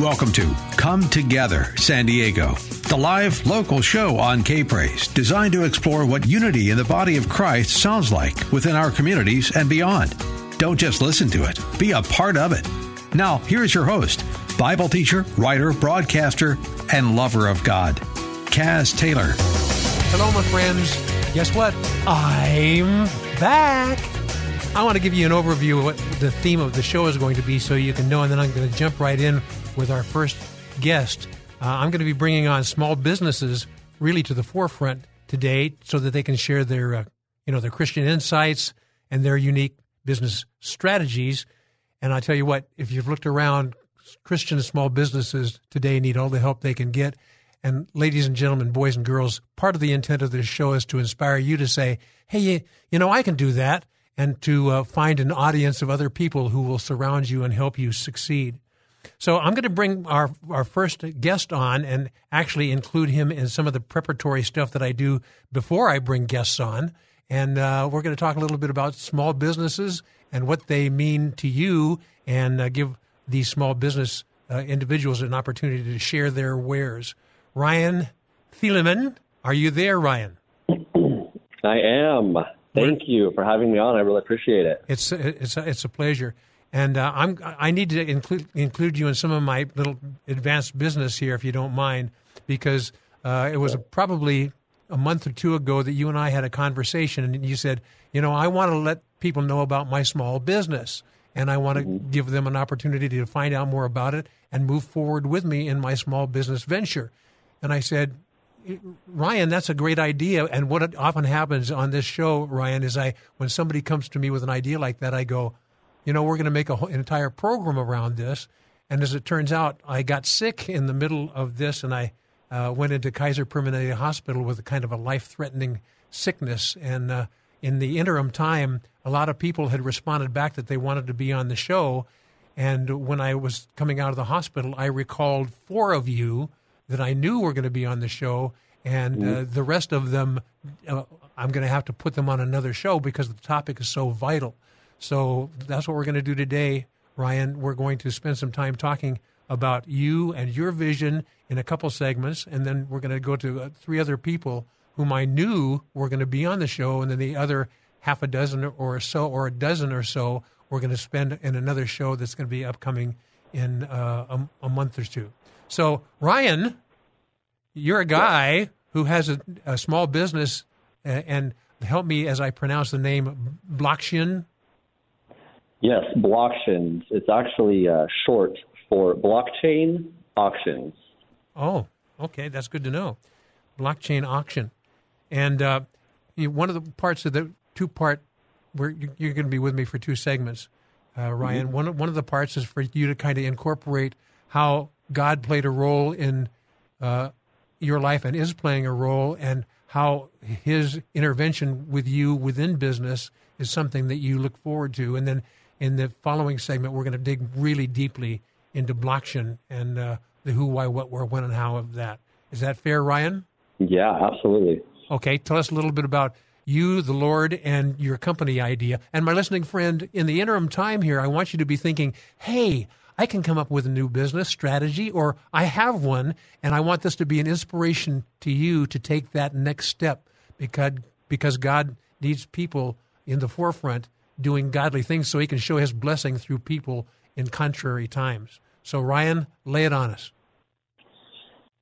Welcome to Come Together San Diego, the live local show on K Praise, designed to explore what unity in the body of Christ sounds like within our communities and beyond. Don't just listen to it, be a part of it. Now, here's your host, Bible teacher, writer, broadcaster, and lover of God, Kaz Taylor. Hello, my friends. Guess what? I'm back. I want to give you an overview of what the theme of the show is going to be so you can know, and then I'm going to jump right in with our first guest. Uh, I'm going to be bringing on small businesses really to the forefront today so that they can share their, uh, you know, their Christian insights and their unique business strategies. And I tell you what, if you've looked around, Christian small businesses today need all the help they can get. And ladies and gentlemen, boys and girls, part of the intent of this show is to inspire you to say, hey, you, know, I can do that, and to uh, find an audience of other people who will surround you and help you succeed. So I'm going to bring our, our first guest on and actually include him in some of the preparatory stuff that I do before I bring guests on. And uh, we're going to talk a little bit about small businesses and what they mean to you and uh, give these small business uh, individuals an opportunity to share their wares. Ryan Thielemann, are you there, Ryan? I am. Thank you for having me on. I really appreciate it. It's it's it's a pleasure. And uh, I'm I need to include include you in some of my little advanced business here, if you don't mind, because uh, it was probably a month or two ago that you and I had a conversation, and you said, you know, I want to let people know about my small business, and I want to mm-hmm. give them an opportunity to find out more about it and move forward with me in my small business venture. And I said, Ryan, that's a great idea. And what often happens on this show, Ryan, is I when somebody comes to me with an idea like that, I go, you know, we're going to make a whole, an entire program around this. And as it turns out, I got sick in the middle of this, and I uh, went into Kaiser Permanente Hospital with a kind of a life-threatening sickness. And uh, in the interim time, a lot of people had responded back that they wanted to be on the show. And when I was coming out of the hospital, I recalled four of you that I knew were going to be on the show, and uh, mm-hmm. the rest of them, uh, I'm going to have to put them on another show because the topic is so vital. So that's what we're going to do today, Ryan. We're going to spend some time talking about you and your vision in a couple segments, and then we're going to go to uh, three other people whom I knew were going to be on the show, and then the other half a dozen or so, or a dozen or so, we're going to spend in another show that's going to be upcoming in uh, a, a, month or two. So, Ryan, you're a guy who has a, a small business, and, and help me as I pronounce the name Blockshin. Yes, Blocktions. It's actually uh, short for blockchain auctions. Oh, okay, that's good to know. Blockchain auction, and uh, one of the parts of the two part where you're going to be with me for two segments, uh, Ryan. Mm-hmm. One of, one of the parts is for you to kind of incorporate how God played a role in uh, your life and is playing a role, and how His intervention with you within business is something that you look forward to. And then in the following segment, we're going to dig really deeply into blockchain and uh, the who, why, what, where, when, and how of that. Is that fair, Ryan? Yeah, absolutely. Okay, tell us a little bit about you, the Lord, and your company idea. And my listening friend, in the interim time here, I want you to be thinking, hey, I can come up with a new business strategy, or I have one, and I want this to be an inspiration to you to take that next step because, because God needs people in the forefront doing godly things so he can show his blessing through people in contrary times. So, Ryan, lay it on us.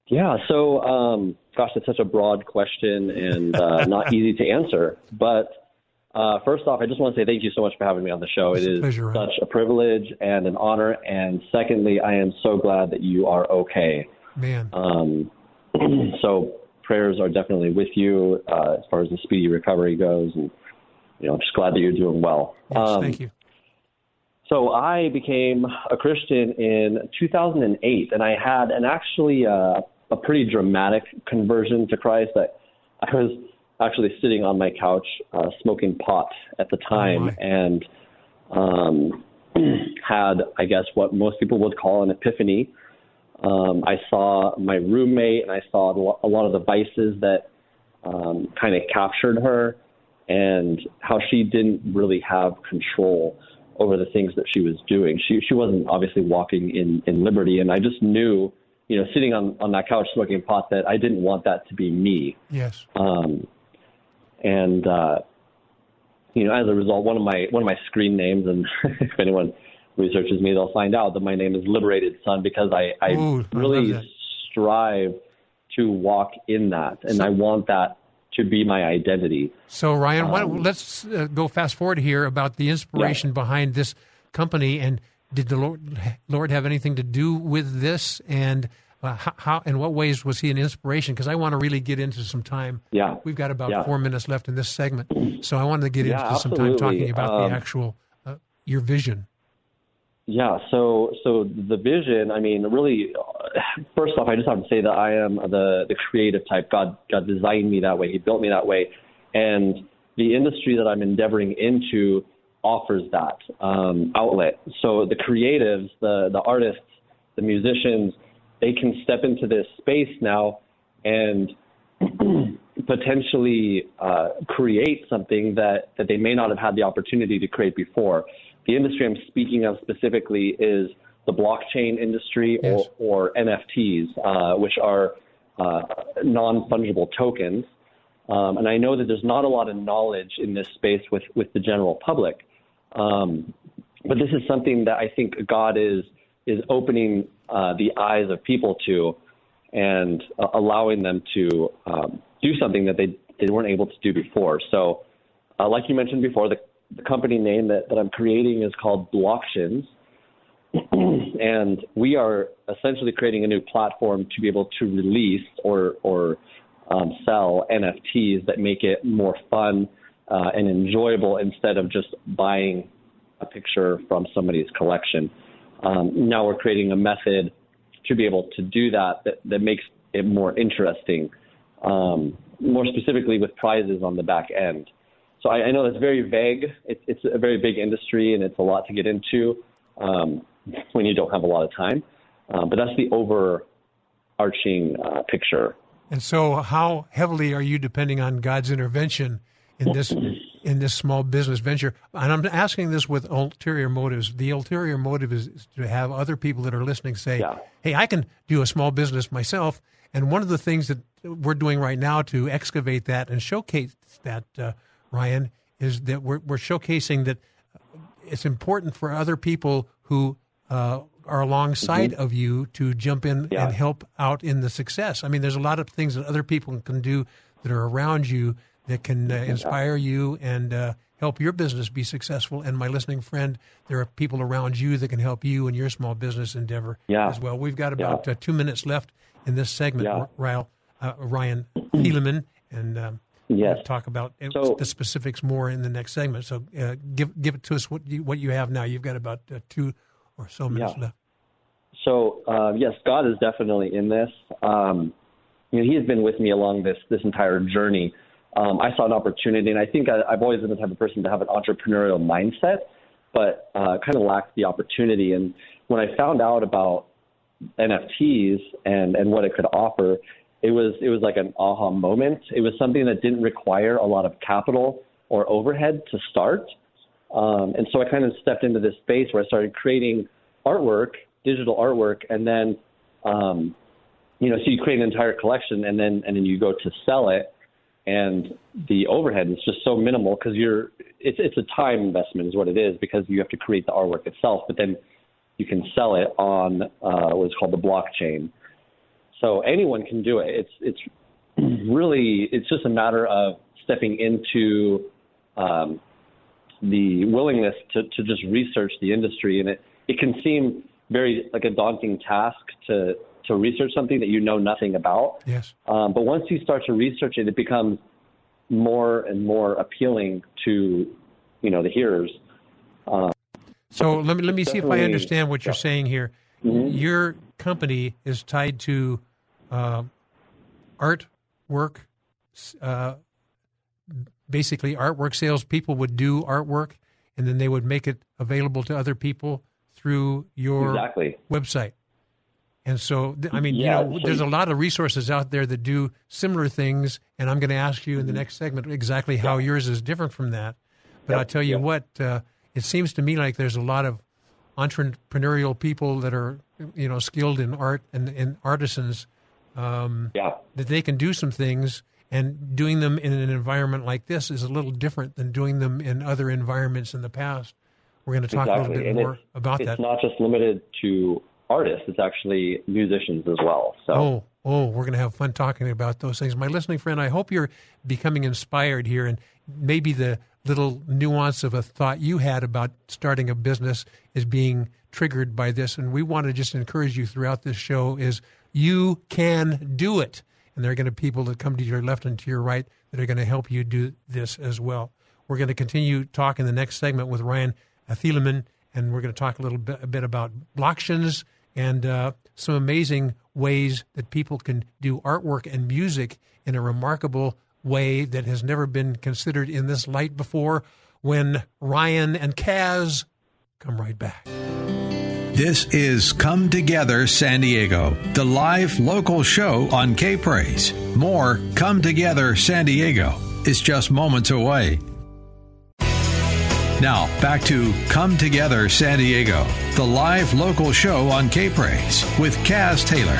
Yeah, so, um, gosh, it's such a broad question and uh, not easy to answer. But uh, first off, I just want to say thank you so much for having me on the show. It's it is pleasure, such a privilege and an honor. And secondly, I am so glad that you are okay. Man. Um, so prayers are definitely with you uh, as far as the speedy recovery goes. And, you know, I'm just glad that you're doing well. Yes, um, thank you. So I became a Christian in 2008, and I had an actually uh, a pretty dramatic conversion to Christ. That I was actually sitting on my couch uh, smoking pot at the time, Oh, and um, had I guess what most people would call an epiphany. Um, I saw my roommate, and I saw a a lot of the vices that um, kind of captured her, and how she didn't really have control over the things that she was doing. She she wasn't obviously walking in in liberty, and I just knew, you know, sitting on on that couch smoking pot, that I didn't want that to be me. Yes. Um, and uh, you know, as a result, one of my one of my screen names, and if anyone researches me, they'll find out that my name is Liberated Son because I I Ooh, really that. strive to walk in that, and I want that to be my identity. So Ryan, Um, let's uh, go fast forward here about the inspiration behind this company, and did the Lord, Lord have anything to do with this, and uh, how, how, in what ways was He an inspiration? Because I want to really get into some time. Yeah. we've got about Yeah. four minutes left in this segment, so I wanted to get Yeah, into some time talking about Um, the actual uh, your vision. Yeah, so so the vision. I mean, really, first off, I just have to say that I am the the creative type. God God designed me that way. He built me that way, and the industry that I'm endeavoring into offers that um, outlet. So the creatives, the the artists, the musicians, they can step into this space now and potentially uh, create something that, that they may not have had the opportunity to create before. The industry I'm speaking of specifically is the blockchain industry Yes. or, or NFTs, uh, which are uh, non fungible tokens. Um, and I know that there's not a lot of knowledge in this space with, with the general public. Um, but this is something that I think God is is opening uh, the eyes of people to, and uh, allowing them to um, do something that they they weren't able to do before. So, uh, like you mentioned before, the, the company name that, that I'm creating is called Blocktions, and we are essentially creating a new platform to be able to release or or um, sell NFTs that make it more fun uh, and enjoyable instead of just buying a picture from somebody's collection. Um, now we're creating a method to be able to do that that, that makes it more interesting, um, more specifically with prizes on the back end. So I, I know that's very vague. It's, it's a very big industry and it's a lot to get into um, when you don't have a lot of time. Um, but that's the overarching uh, picture. And so, how heavily are you depending on God's intervention in this in this small business venture? And I'm asking this with ulterior motives. The ulterior motive is, is to have other people that are listening say, Yeah. "Hey, I can do a small business myself." And one of the things that we're doing right now to excavate that and showcase that, uh, Ryan, is that we're, we're showcasing that it's important for other people who uh, are alongside of you to jump in Yeah. and help out in the success. I mean, there's a lot of things that other people can do that are around you that can uh, inspire you and uh, help your business be successful. And my listening friend, there are people around you that can help you in your small business endeavor Yeah. as well. We've got about Yeah. uh, two minutes left in this segment, Yeah. Ryan, uh, Ryan Thielemann, and um, Yes. we'll talk about So- the specifics more in the next segment. So uh, give give it to us what you, what you have now. You've got about uh, two or so minutes Yeah. left. So uh, yes, God is definitely in this. Um, you know, He has been with me along this this entire journey. Um, I saw an opportunity, and I think I, I've always been the type of person to have an entrepreneurial mindset, but uh, kind of lacked the opportunity. And when I found out about NFTs and and what it could offer, it was it was like an aha moment. It was something that didn't require a lot of capital or overhead to start. Um, and so I kind of stepped into this space where I started creating artwork, digital artwork, and then, um, you know, so you create an entire collection, and then and then you go to sell it, and the overhead is just so minimal because you're it's it's a time investment is what it is because you have to create the artwork itself, but then you can sell it on uh, what's called the blockchain. So anyone can do it. It's it's really it's just a matter of stepping into um, the willingness to, to just research the industry, and it, it can seem very like a daunting task to to research something that you know nothing about. Yes. Um, but once you start to research it, it becomes more and more appealing to you know the hearers. So let me let me see if I understand what you're yeah. saying here. Mm-hmm. Your company is tied to uh, artwork. Uh, basically, artwork sales people would do artwork, and then they would make it available to other people through your exactly. website. And so, I mean, yeah, you know, so there's a lot of resources out there that do similar things, and I'm going to ask you in the mm-hmm. next segment exactly how yeah. yours is different from that. But yep, I'll tell you yep. what, uh, it seems to me like there's a lot of entrepreneurial people that are, you know, skilled in art and, and artisans um, yeah. that they can do some things, and doing them in an environment like this is a little different than doing them in other environments in the past. We're going to talk exactly. a little bit and more it's, about it's that. It's not just limited to artists; it's actually musicians as well. So. Oh, oh, we're going to have fun talking about those things. My listening friend, I hope you're becoming inspired here, and maybe the little nuance of a thought you had about starting a business is being triggered by this. And we want to just encourage you throughout this show is you can do it. And there are going to be people that come to your left and to your right that are going to help you do this as well. We're going to continue talking the next segment with Ryan Thielemann, and we're going to talk a little bit, a bit about blockchains and uh, some amazing ways that people can do artwork and music in a remarkable way that has never been considered in this light before when Ryan and Kaz come right back. This is Come Together San Diego, the live local show on K Praise. More Come Together San Diego is just moments away. Now, back to Come Together San Diego, the live local show on K Praise with Kaz Taylor.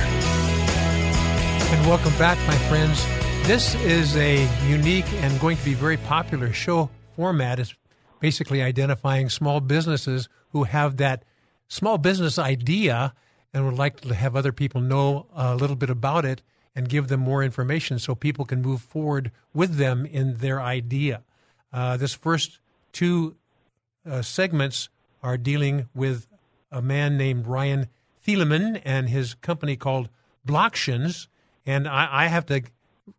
And welcome back, my friends. This is a unique and going to be very popular show format. It's basically identifying small businesses who have that small business idea and would like to have other people know a little bit about it and give them more information so people can move forward with them in their idea. Uh, this first two uh, segments are dealing with a man named Ryan Thielemann and his company called Blocktions. And I, I have to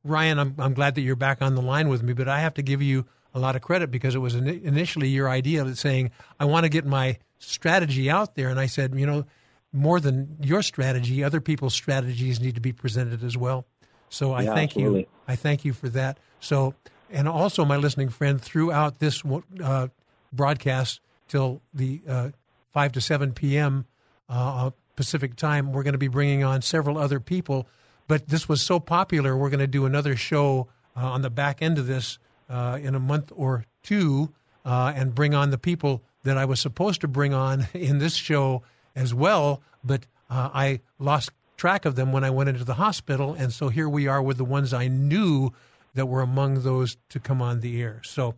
Ryan, I'm, I'm glad that you're back on the line with me, but I have to give you a lot of credit because it was in, initially your idea of saying, I want to get my strategy out there. And I said, you know, more than your strategy, other people's strategies need to be presented as well. So I yeah, thank absolutely. you. I thank you for that. So, and also my listening friend, throughout this uh, broadcast till the uh, 5 to 7 p.m. Uh, Pacific time, we're going to be bringing on several other people but this was so popular, we're going to do another show uh, on the back end of this uh, in a month or two uh, and bring on the people that I was supposed to bring on in this show as well. But uh, I lost track of them when I went into the hospital. And so here we are with the ones I knew that were among those to come on the air. So,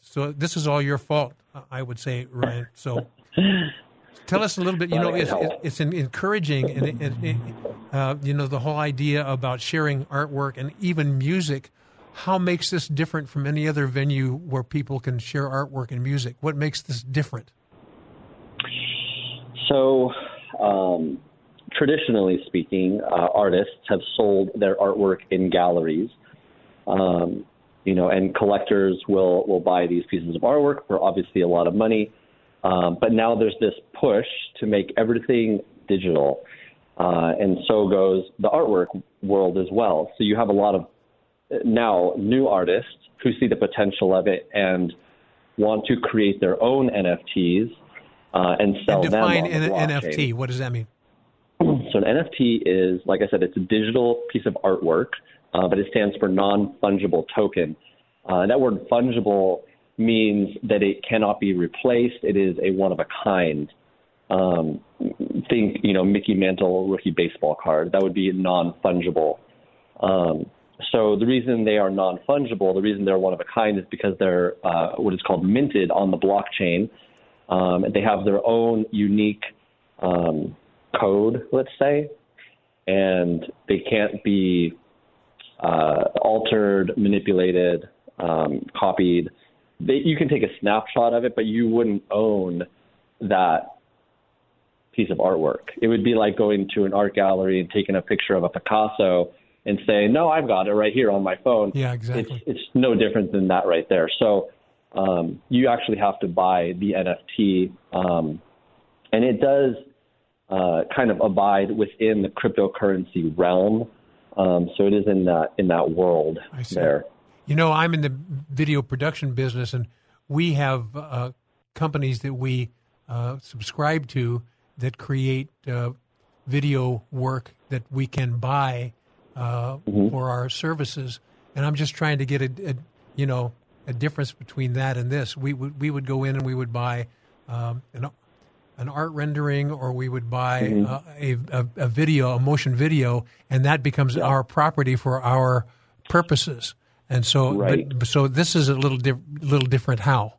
so this is all your fault, I would say, Ryan. So tell us a little bit. You know, it's, it's encouraging, and it, it, uh, you know, the whole idea about sharing artwork and even music. How makes this different from any other venue where people can share artwork and music? What makes this different? So, um, traditionally speaking, uh, artists have sold their artwork in galleries. Um, you know, and collectors will will buy these pieces of artwork for obviously a lot of money. Um, but now there's this push to make everything digital. Uh, and so goes the artwork world as well. So you have a lot of now new artists who see the potential of it and want to create their own NFTs uh, and sell and them. Define an NFT. What does that mean? So an NFT is, like I said, it's a digital piece of artwork, uh, but it stands for non-fungible token. Uh, that word fungible means that it cannot be replaced. It is a one of a kind. Um, think, you know, Mickey Mantle rookie baseball card. That would be non fungible. Um, so the reason they are non fungible, the reason they're one of a kind, is because they're uh, what is called minted on the blockchain. Um, they have their own unique um, code, let's say, and they can't be uh, altered, manipulated, um, copied they, you can take a snapshot of it, but you wouldn't own that piece of artwork. It would be like going to an art gallery and taking a picture of a Picasso and saying, "No, I've got it right here on my phone." Yeah, exactly. It's, it's no different than that right there. So um, you actually have to buy the NFT, um, and it does uh, kind of abide within the cryptocurrency realm. Um, so it is in that in that world there. You know, I'm in the video production business, and we have uh, companies that we uh, subscribe to that create uh, video work that we can buy uh, mm-hmm. for our services. And I'm just trying to get a, a, you know a difference between that and this. We would we would go in and we would buy um, an an art rendering, or we would buy mm-hmm. uh, a, a, a, video, a motion video, and that becomes yeah. our property for our purposes. And so, right. but, so this is a little di- little different. How?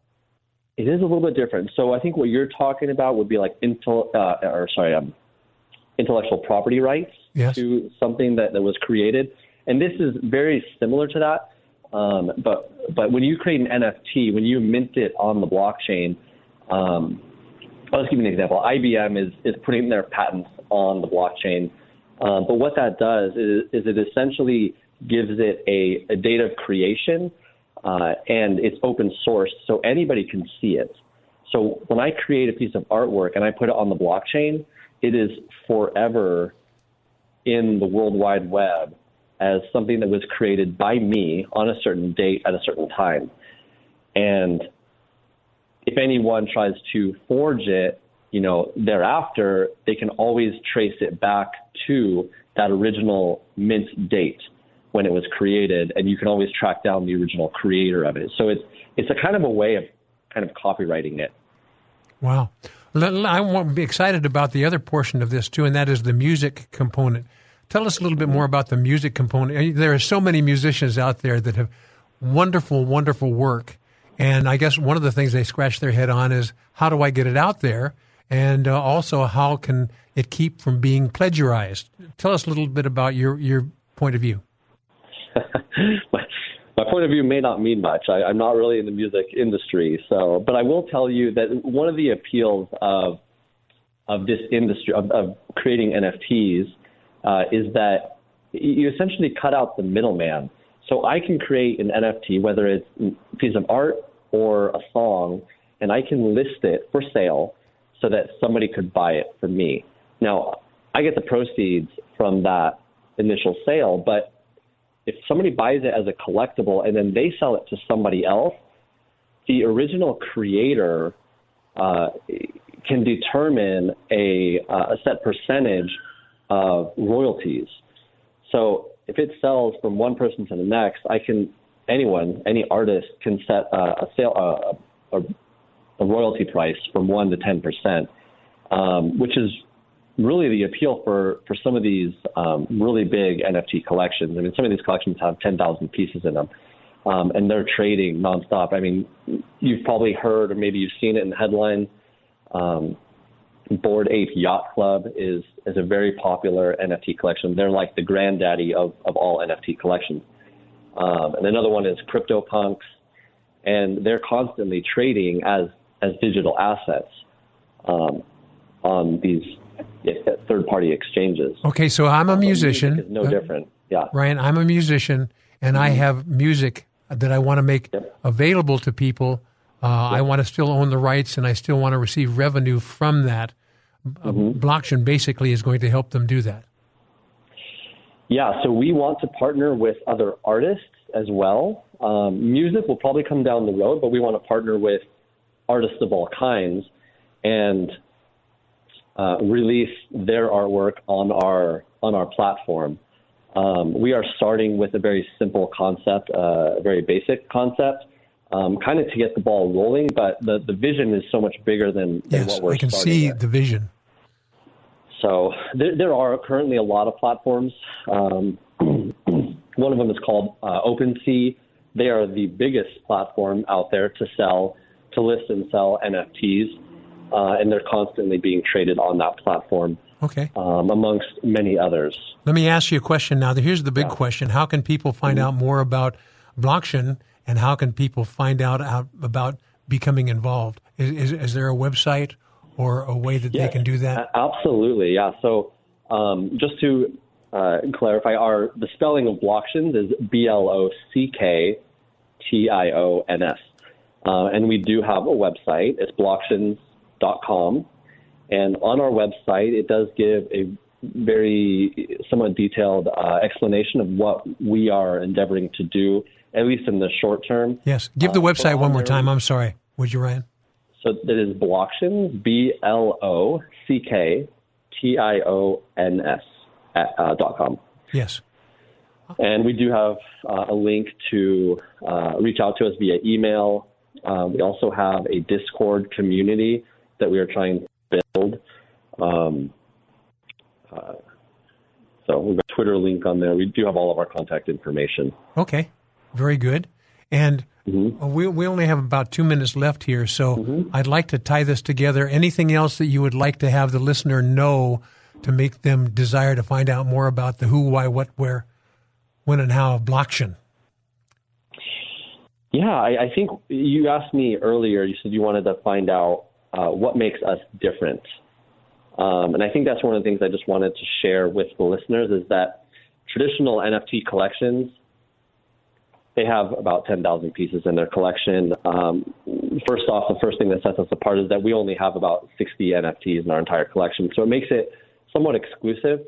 It is a little bit different. So I think what you're talking about would be like intel, uh, or sorry, um, intellectual property rights yes. to something that, that was created. And this is very similar to that. Um, but but when you create an NFT, when you mint it on the blockchain, um, I'll just give you an example. IBM is is putting their patents on the blockchain, um, but what that does is, is it essentially gives it a, a date of creation, uh, and it's open source, so anybody can see it. So when I create a piece of artwork and I put it on the blockchain, it is forever in the World Wide Web as something that was created by me on a certain date at a certain time. And if anyone tries to forge it, you know, thereafter, they can always trace it back to that original mint date when it was created, and you can always track down the original creator of it. So it's it's a kind of a way of kind of copywriting it. Wow. I'm excited about the other portion of this too, and that is the music component. Tell us a little bit more about the music component. There are so many musicians out there that have wonderful, wonderful work. And I guess one of the things they scratch their head on is how do I get it out there? And uh, also, how can it keep from being plagiarized? Tell us a little bit about your, your point of view. my, my point of view may not mean much. I, I'm not really in the music industry, so but I will tell you that one of the appeals of of this industry of, of creating NFTs uh, is that you essentially cut out the middleman. So I can create an NFT, whether it's a piece of art or a song, and I can list it for sale so that somebody could buy it for me. Now, I get the proceeds from that initial sale, but if somebody buys it as a collectible and then they sell it to somebody else, the original creator uh, can determine a, uh, a set percentage of royalties. So if it sells from one person to the next, I can anyone, any artist can set a, a sale a, a, royalty price from one to ten percent, um, which is really the appeal for for some of these um, really big NFT collections. I mean, some of these collections have ten thousand pieces in them. Um, and they're trading nonstop. I mean, you've probably heard, or maybe you've seen it in the headline. Um, Bored Ape Yacht Club is is a very popular NFT collection. They're like the granddaddy of, of all NFT collections. Um, and another one is CryptoPunks, and they're constantly trading as as digital assets um, on these third party exchanges. Okay, so I'm a musician. no uh, different. Yeah, Ryan, I'm a musician, and mm-hmm. I have music that I want to make yep. available to people. Uh, yep. I want to still own the rights, and I still want to receive revenue from that mm-hmm. blockchain basically is going to help them do that. Yeah, so we want to partner with other artists as well. Um, music will probably come down the road, but we want to partner with artists of all kinds and uh, release their artwork on our on our platform. Um, we are starting with a very simple concept, uh, a very basic concept, um, kind of to get the ball rolling. But the, the vision is so much bigger than, than yes, what we're. Yes, I can see the vision. So there, there are currently a lot of platforms. Um, one of them is called uh, OpenSea. They are the biggest platform out there to sell, to list and sell NFTs, uh, and they're constantly being traded on that platform. Okay. Um, amongst many others. Let me ask you a question now. Here's the big yeah. question: How can people find mm-hmm. out more about blockchain, and how can people find out, out about becoming involved? Is, is, is there a website or a way that they can do that? Absolutely, yeah. So um, just to uh, clarify, our the spelling of Blocktions is B L O C K T I O N S. Uh, and we do have a website. It's blocktions.com. And on our website, it does give a very somewhat detailed uh, explanation of what we are endeavoring to do, at least in the short term. Yes. Give the Uh, website one more time. I'm sorry. Would you, Ryan? So that is Blocktions, B L O C K T I O N S at, uh, dot com. Yes. And we do have uh, a link to uh, reach out to us via email. We also have a Discord community that we are trying to build. Um, uh, so we've got a Twitter link on there. We do have all of our contact information. Okay. Very good. And Mm-hmm. we, we only have about two minutes left here, so I'd like to tie this together. Anything else that you would like to have the listener know to make them desire to find out more about the who, why, what, where, when, and how of Blockchain? Yeah, I, I think you asked me earlier. You said you wanted to find out uh, what makes us different, um, and I think that's one of the things I just wanted to share with the listeners is that traditional NFT collections they have about 10,000 pieces in their collection. Um, first off, the first thing that sets us apart is that we only have about 60 NFTs in our entire collection, so it makes it somewhat exclusive.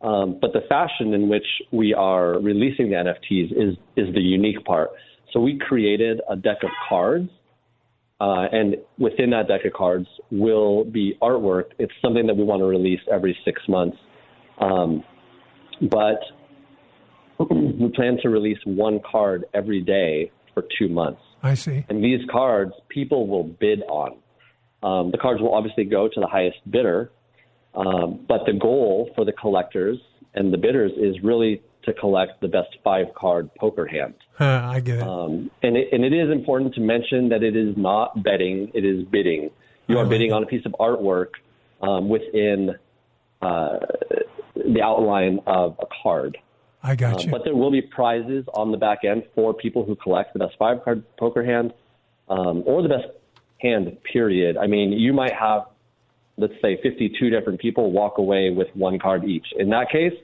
Um, but the fashion in which we are releasing the NFTs is is the unique part. So we created a deck of cards, uh, and within that deck of cards will be artwork. It's something that we want to release every six months, um, but we plan to release one card every day for two months. I see. And these cards, people will bid on. Um, the cards will obviously go to the highest bidder, um, but the goal for the collectors and the bidders is really to collect the best five card poker hand. Uh, I get it. Um, and, it, and it is important to mention that it is not betting, it is bidding. You are like bidding on a piece of artwork um, within uh, the outline of a card. I got Um, you. but there will be prizes on the back end for people who collect the best five card poker hand um, or the best hand, period. I mean, you might have, let's say, 52 different people walk away with one card each. In that case,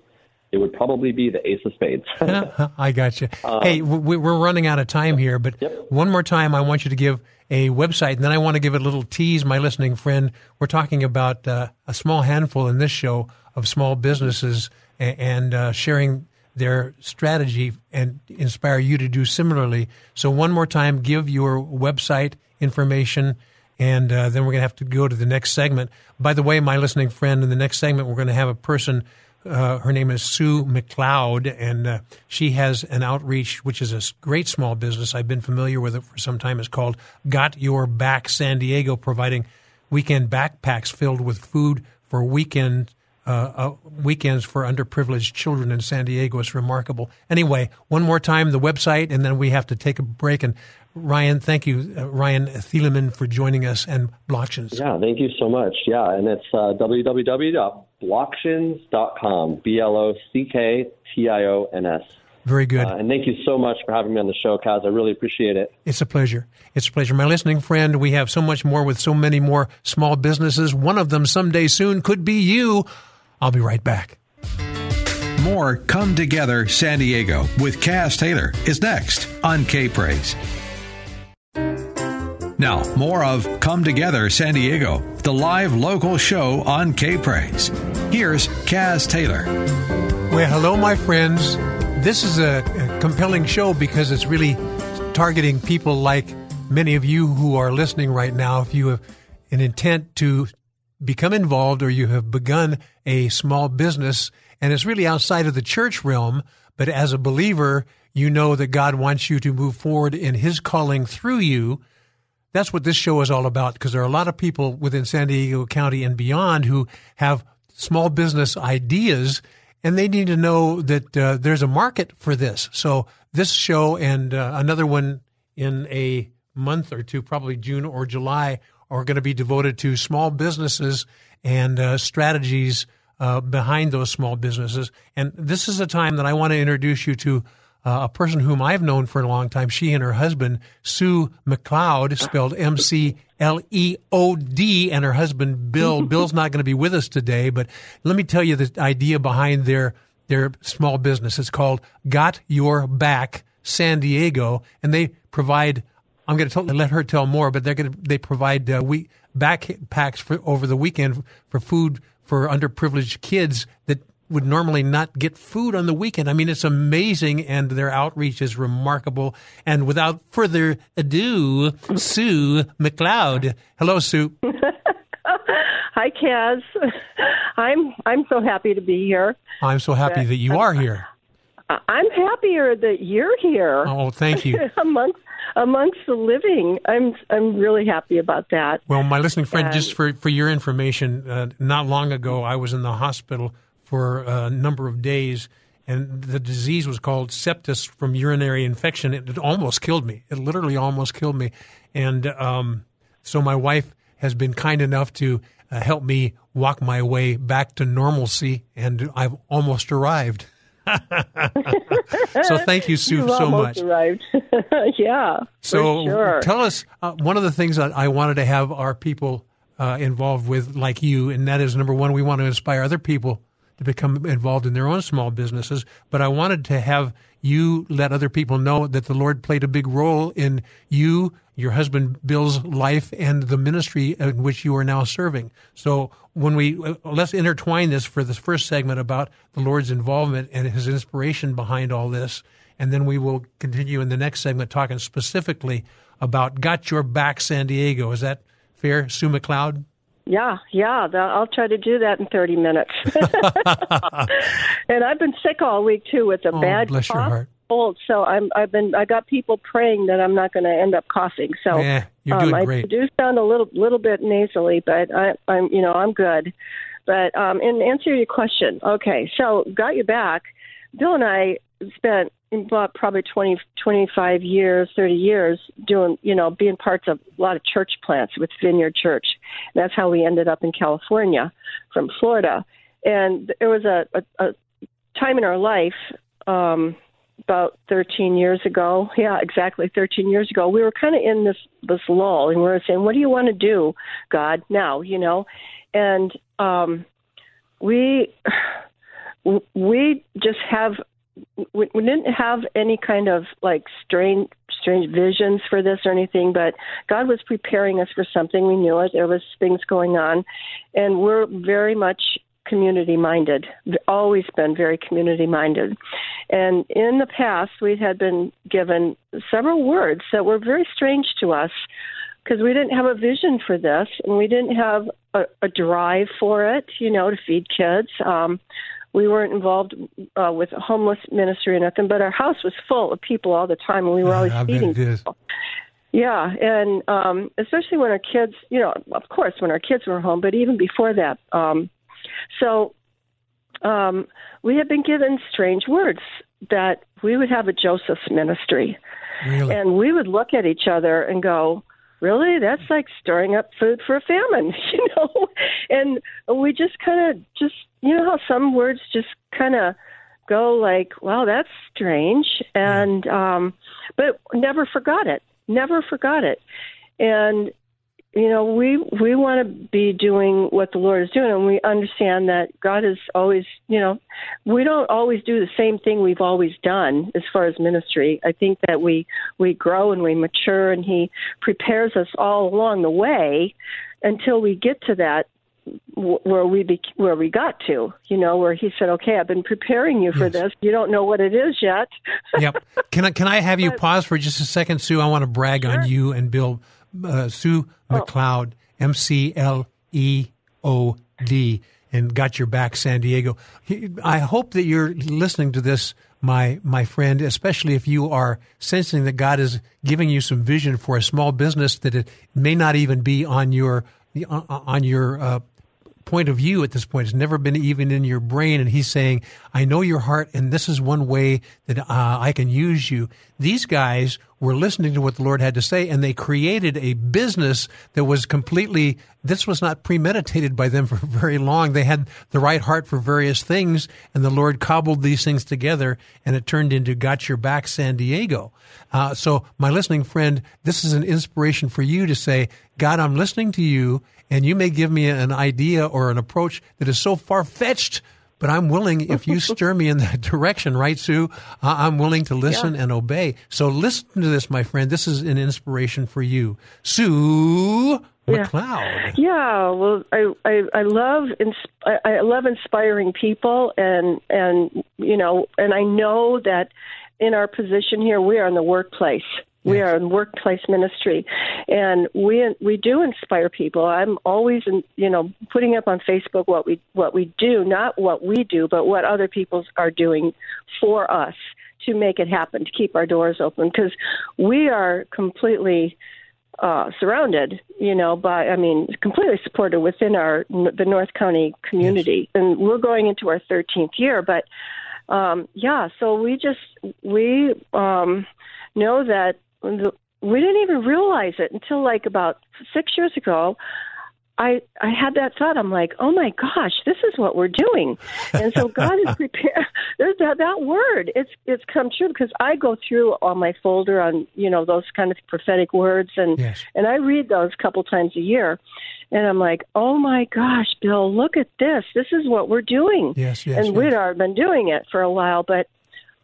it would probably be the ace of spades. I got you. hey, we, we're running out of time here, but Um, Yep. one more time, I want you to give a website, and then I want to give a little tease, my listening friend. We're talking about uh, a small handful in this show of small businesses and, and uh, sharing their strategy and inspire you to do similarly. So, one more time, give your website information. And uh, then we're going to have to go to the next segment. By the way, my listening friend, in the next segment, we're going to have a person uh, her name is Sue McLeod, and uh, she has an outreach, which is a great small business. I've been familiar with it for some time. It's called Got Your Back San Diego, providing weekend backpacks filled with food for weekend uh, uh, weekends for underprivileged children in San Diego. It's remarkable. Anyway, one more time, the website, and then we have to take a break. And Ryan, thank you, uh, Ryan Thielemann, for joining us and Blocktions. yeah, thank you so much. Yeah, and it's uh, www.blocktions.com, B L O C K T I O N S. Very good. Uh, and thank you so much for having me on the show, Kaz. I really appreciate it. It's a pleasure. It's a pleasure. My listening friend, we have so much more with so many more small businesses. One of them someday soon could be you. I'll be right back. More Come Together San Diego with Kaz Taylor is next on K Praise. Now, more of Come Together San Diego, the live local show on K Praise. Here's Kaz Taylor. Well, hello, my friends. This is a, a compelling show because it's really targeting people like many of you who are listening right now. If you have an intent to become involved or you have begun a small business, and it's really outside of the church realm, but as a believer, you know that God wants you to move forward in His calling through you. That's what this show is all about because there are a lot of people within San Diego County and beyond who have small business ideas and they need to know that uh, there's a market for this. So this show and uh, another one in a month or two, probably June or July, are going to be devoted to small businesses and uh, strategies uh, behind those small businesses. And this is a time that I want to introduce you to uh, a person whom I've known for a long time. She and her husband, Sue McLeod, spelled M C L E O D, and her husband, Bill. Bill's not going to be with us today, but let me tell you the idea behind their their small business. It's called Got Your Back San Diego, and they provide I'm going to let her tell more, but they're going to they provide uh, we backpacks for over the weekend for food for underprivileged kids that would normally not get food on the weekend. I mean, it's amazing, and their outreach is remarkable. And without further ado, Sue McLeod. Hello, Sue. Hi, Kaz. I'm I'm so happy to be here. I'm so happy that you are here. I'm happier that you're here. Oh, thank you. amongst amongst the living, I'm I'm really happy about that. Well, my listening friend, and, just for for your information, uh, not long ago I was in the hospital for a number of days, and the disease was called sepsis from urinary infection. It, it almost killed me. It literally almost killed me, and um, so my wife has been kind enough to uh, help me walk my way back to normalcy, and I've almost arrived. so thank you, Sue, so much. Arrived. yeah. So sure. tell us uh, one of the things that I wanted to have our people uh, involved with, like you, and that is number one, we want to inspire other people to become involved in their own small businesses. But I wanted to have you let other people know that the Lord played a big role in you, your husband Bill's life, and the ministry in which you are now serving. So when we uh, let's intertwine this for this first segment about the Lord's involvement and His inspiration behind all this, and then we will continue in the next segment talking specifically about Got Your Back San Diego. Is that fair, Sue McLeod? Yeah, yeah, I'll try to do that in 30 minutes. and I've been sick all week too with a oh, bad bless cough. Your heart. Cold, so I'm I've been I got people praying that I'm not going to end up coughing. So yeah, you're doing um, great. I do sound a little little bit nasally, but I, I'm you know I'm good. But um, in answer to your question, okay, so got you back. Bill and I spent about probably 20, 25 years, 30 years doing, you know, being parts of a lot of church plants with Vineyard Church. And that's how we ended up in California from Florida. And there was a, a, a time in our life, um, about 13 years ago. Yeah, exactly 13 years ago. We were kind of in this this lull, and we were saying, "What do you want to do, God, now?" You know, and um, we we just have we, we didn't have any kind of like strange strange visions for this or anything, but God was preparing us for something. We knew it. There was things going on, and we're very much community minded. Always been very community minded, and in the past we had been given several words that were very strange to us because we didn't have a vision for this and we didn't have a, a drive for it, you know, to feed kids. Um, we weren't involved uh, with homeless ministry or nothing, but our house was full of people all the time, and we were always I feeding people. Yeah, and um, especially when our kids, you know, of course, when our kids were home, but even before that. Um, so um, we had been given strange words that we would have a Joseph's ministry. Really? And we would look at each other and go, really? That's like storing up food for a famine you know? And we just kind of just you know how some words just kind of go like wow that's strange and um but never forgot it never forgot it. And you know we we want to be doing what the lord is doing and we understand that god is always you know we don't always do the same thing we've always done as far as ministry i think that we we grow and we mature and he prepares us all along the way until we get to that where we be, where we got to, you know, where he said, "Okay, I've been preparing you for yes. this. You don't know what it is yet." yep. Can I can I have you pause for just a second, Sue? I want to brag sure. on you and Bill uh, Sue oh. McLeod, M C L E O D, and got your back, San Diego. I hope that you're listening to this, my my friend, especially if you are sensing that God is giving you some vision for a small business that it may not even be on your on your uh, point of view at this point. It's never been even in your brain. And he's saying, I know your heart, and this is one way that uh, I can use you. These guys were listening to what the Lord had to say, and they created a business that was completely, this was not premeditated by them for very long. They had the right heart for various things, and the Lord cobbled these things together, and it turned into Got Your Back San Diego. Uh, so, my listening friend, this is an inspiration for you to say, God, I'm listening to you, and you may give me an idea or an approach that is so far fetched, but I'm willing, if you stir me in that direction, right, Sue? I'm willing to listen Yeah. and obey. So listen to this, my friend. This is an inspiration for you. Sue McLeod. Yeah, yeah, well, I I, I love ins- I, I love inspiring people, and and you know, and I know that in our position here, we are in the workplace. We Yes. are in workplace ministry, and we we do inspire people. I'm always, in, you know, putting up on Facebook what we what we do, not what we do, but what other people are doing for us to make it happen, to keep our doors open, because we are completely uh, surrounded, you know, by I mean, completely supported within our the North County community, and we're going into our 13th year. But um, yeah, so we just we um, know that we didn't even realize it until like about six years ago. I I had that thought. I'm like, oh my gosh, this is what we're doing, and so God is prepared. There's that that word. It's it's come true because I go through on my folder on you know those kind of prophetic words and Yes. and I read those a couple times a year, and I'm like, oh my gosh, Bill, look at this. This is what we're doing. Yes, yes, and yes. we'd already been doing it for a while, but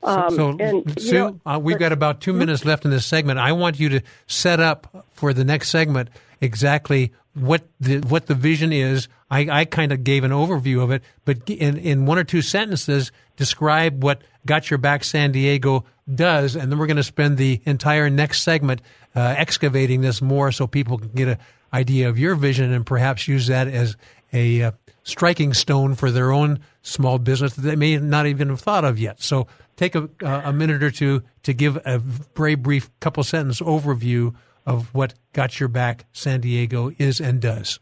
um, so, and Sue, know, uh, we've got about two minutes left in this segment. I want you to set up for the next segment exactly what the what the vision is. I, I kind of gave an overview of it, but in, in one or two sentences, describe what Got Your Back San Diego does, and then we're going to spend the entire next segment uh, excavating this more, so people can get an idea of your vision and perhaps use that as a uh, striking stone for their own small business that they may not even have thought of yet. So take a, a minute or two to give a very brief couple sentence overview of what Got Your Back San Diego is and does.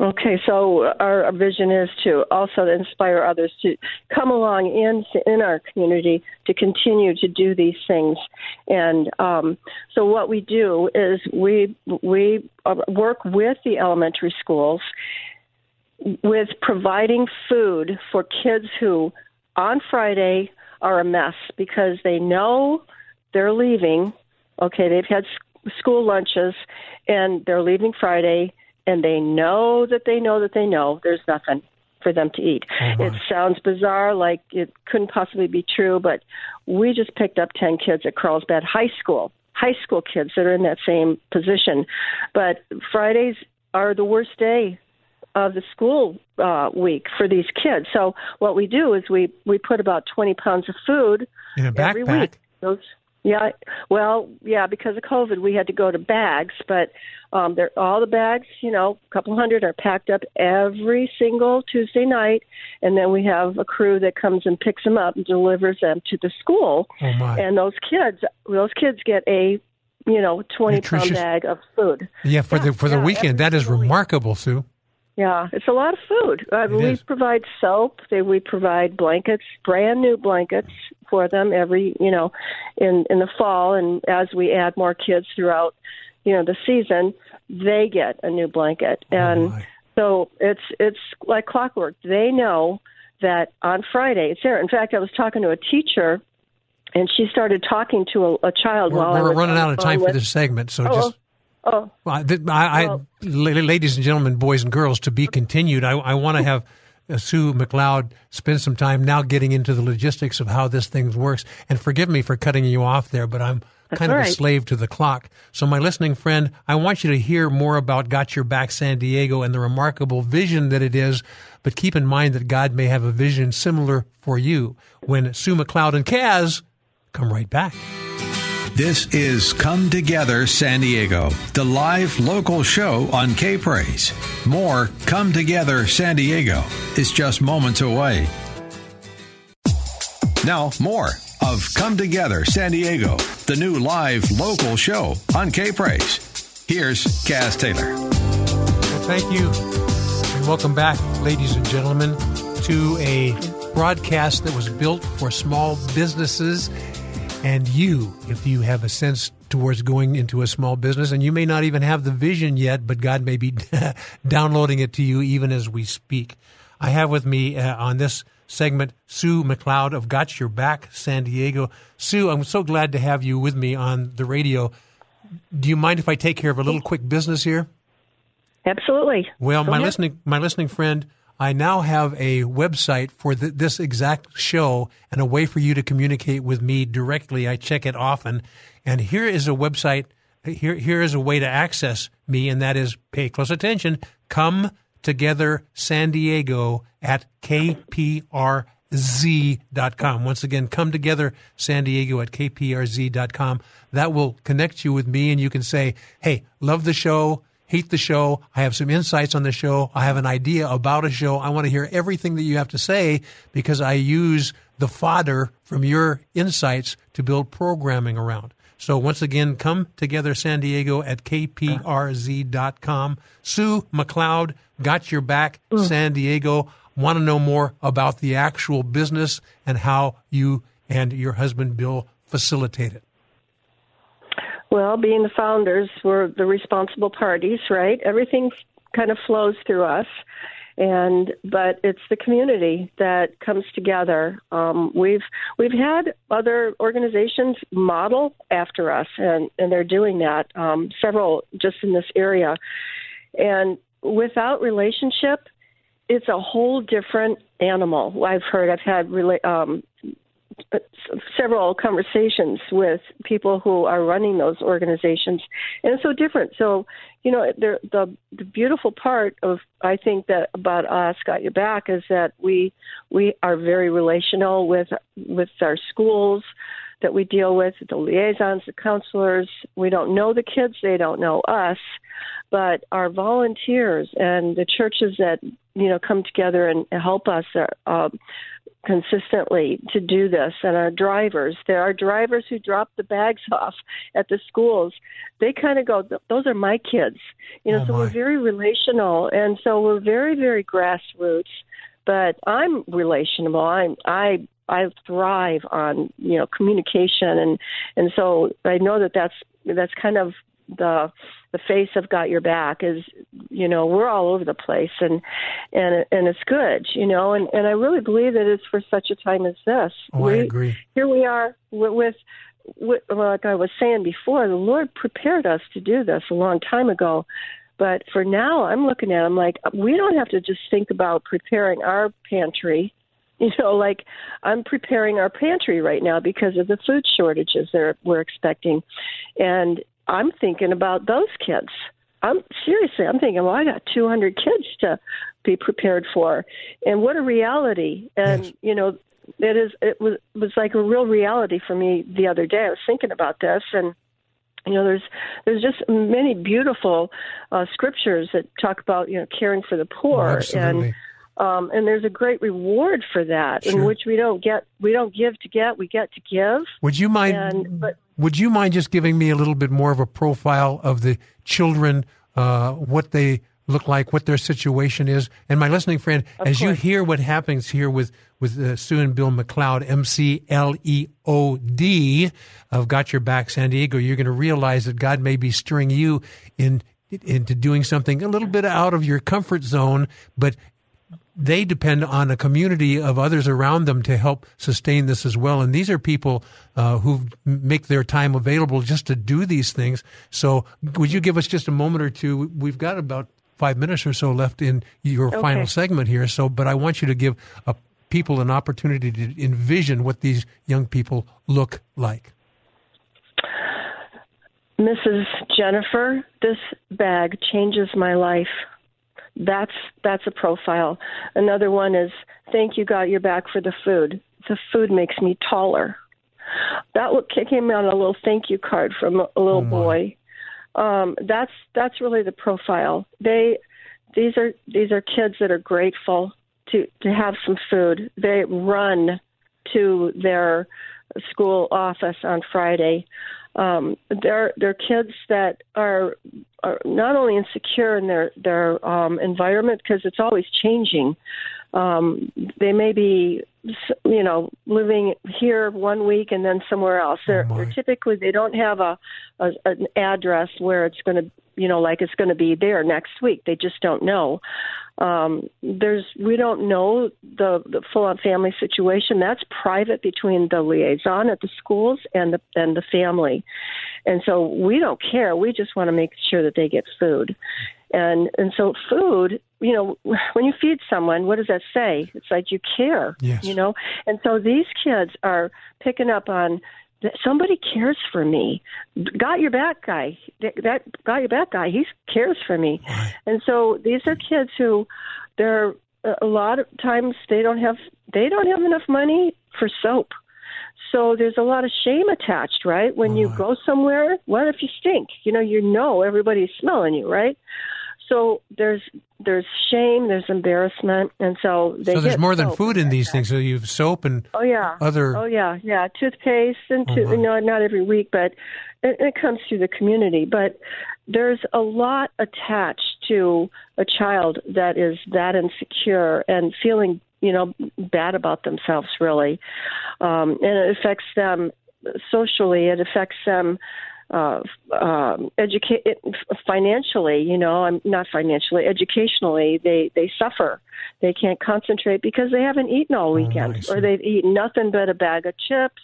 Okay, so our, our vision is to also inspire others to come along in in our community to continue to do these things. And um, so, what we do is we we work with the elementary schools with providing food for kids who, on Friday, are a mess because they know they're leaving. Okay, they've had s- school lunches and they're leaving Friday, and they know that they know that they know there's nothing for them to eat. Oh, it sounds bizarre, like it couldn't possibly be true, but we just picked up 10 kids at Carlsbad High School, high school kids that are in that same position. But Fridays are the worst day of the school uh, week for these kids. So what we do is we we put about 20 pounds of food In a every week. Those, yeah, well, yeah, because of COVID, we had to go to bags, but um, they're all the bags, you know, a couple hundred are packed up every single Tuesday night, and then we have a crew that comes and picks them up and delivers them to the school. Oh, my. And those kids, those kids get a, you know, 20 Nutritious- pound bag of food. Yeah, for the for the yeah, weekend. That every is single week. remarkable, Sue. Yeah, it's a lot of food. Uh, we is. provide soap. They, we provide blankets, brand new blankets for them every, you know, in in the fall, and as we add more kids throughout, you know, the season, they get a new blanket, and Oh, my. so it's it's like clockwork. They know that on Friday it's there. In fact, I was talking to a teacher, and she started talking to a, a child We're, while we're was running out of time phone for this segment, so Oh, just Oh, Well, th- I, Well- I, la- ladies and gentlemen, boys and girls, to be continued. I, I want to have uh, Sue McLeod spend some time now getting into the logistics of how this thing works. And forgive me for cutting you off there, but I'm kind of all a slave to the clock. So, my listening friend, I want you to hear more about Got Your Back San Diego and the remarkable vision that it is. But keep in mind that God may have a vision similar for you when Sue McLeod and Kaz come right back. This is Come Together San Diego, the live local show on K Praise. More Come Together San Diego is just moments away. Now, more of Come Together San Diego, the new live local show on K Praise. Here's Kaz Taylor. Thank you, and welcome back, ladies and gentlemen, to a broadcast that was built for small businesses and you, if you have a sense towards going into a small business, and you may not even have the vision yet, but God may be downloading it to you even as we speak. I have with me uh, on this segment Sue McLeod of Got Your Back San Diego. Sue, I'm so glad to have you with me on the radio. Do you mind if I take care of a little quick business here? absolutely. Well, Go my ahead. listening my listening friend, I now have a website for th- this exact show and a way for you to communicate with me directly. I check it often. And here is a website. Here, here is a way to access me, and that is pay close attention. Come together San Diego at kprz.com. Once again, come together San Diego at kprz.com. That will connect you with me, and you can say, hey, love the show hate the show. I have some insights on the show. I have an idea about a show. I want to hear everything that you have to say because I use the fodder from your insights to build programming around. So once again, come together San Diego at kprz.com. Sue McLeod, got your back, mm. San Diego. Want to know more about the actual business and how you and your husband Bill facilitate it. Well, being the founders, we're the responsible parties, right? Everything kind of flows through us, and but it's the community that comes together. Um, we've we've had other organizations model after us, and and they're doing that. Um, several just in this area, and without relationship, it's a whole different animal. I've heard. I've had um, several conversations with people who are running those organizations, and it's so different. So, you know, the the, beautiful part of I think that about us, got your back, is that we we are very relational with with our schools that we deal with, the liaisons, the counselors. We don't know the kids; they don't know us, but our volunteers and the churches that you know come together and help us are, um, consistently to do this and our drivers. There are drivers who drop the bags off at the schools. They kind of go those are my kids. You know oh so we're very relational and so we're very very grassroots but i'm relational. I'm i i thrive on you know communication and and so i know that that's that's kind of the the face of got your back is you know we're all over the place and and and it's good you know and and I really believe that it's for such a time as this. Oh, we, I agree. Here we are with, with like I was saying before, the Lord prepared us to do this a long time ago. But for now, I'm looking at. I'm like, we don't have to just think about preparing our pantry you know like i'm preparing our pantry right now because of the food shortages that we're expecting and I'm thinking about those kids. I'm seriously, I'm thinking, well, I got 200 kids to be prepared for, and what a reality! And yes. you know, it is. It was it was like a real reality for me the other day. I was thinking about this, and you know, there's there's just many beautiful uh, scriptures that talk about you know caring for the poor oh, and. Um, and there's a great reward for that, sure. in which we don't get, we don't give to get, we get to give. Would you mind? And, but would you mind just giving me a little bit more of a profile of the children, uh, what they look like, what their situation is? And my listening friend, as course. you hear what happens here with with uh, Sue and Bill McLeod, M C L E O D, of Got Your Back San Diego, you're going to realize that God may be stirring you in into doing something a little bit out of your comfort zone, but they depend on a community of others around them to help sustain this as well. And these are people uh, who make their time available just to do these things. So, would you give us just a moment or two? We've got about five minutes or so left in your okay. final segment here. So, but I want you to give a, people an opportunity to envision what these young people look like. Mrs. Jennifer, this bag changes my life. That's that's a profile. Another one is thank you got your back for the food. The food makes me taller. That came on a little thank you card from a little oh boy. Um, that's that's really the profile. They these are these are kids that are grateful to to have some food. They run to their school office on Friday um, they're they're kids that are are not only insecure in their their um, environment because it's always changing. Um, they may be you know living here one week and then somewhere else. They're, oh they're typically they don't have a, a an address where it's going to you know like it's going to be there next week. They just don't know. Um, there's we don't know the, the full on family situation. That's private between the liaison at the schools and the and the family, and so we don't care. We just want to make sure that they get food. and and so food you know when you feed someone what does that say it's like you care Yes. you know and so these kids are picking up on that somebody cares for me. Got your back guy. That, that got your back guy. He cares for me. And so these are kids who they're a lot of times they don't have they don't have enough money for soap. So there's a lot of shame attached, right? When you go somewhere, what if you stink? You know, you know everybody's smelling you, right? So there's there's shame, there's embarrassment, and so they so there's more than food in these things. So you've soap and Oh yeah. other. Oh yeah, yeah. Toothpaste and to, Oh, my. you know not every week, but it, it comes through the community. But there's a lot attached to a child that is that insecure and feeling you know bad about themselves really, um, and it affects them socially. It affects them. Uh, um, educate financially, you know, I'm not financially, educationally, they they suffer. They can't concentrate because they haven't eaten all weekend, I see. or they've eaten nothing but a bag of chips,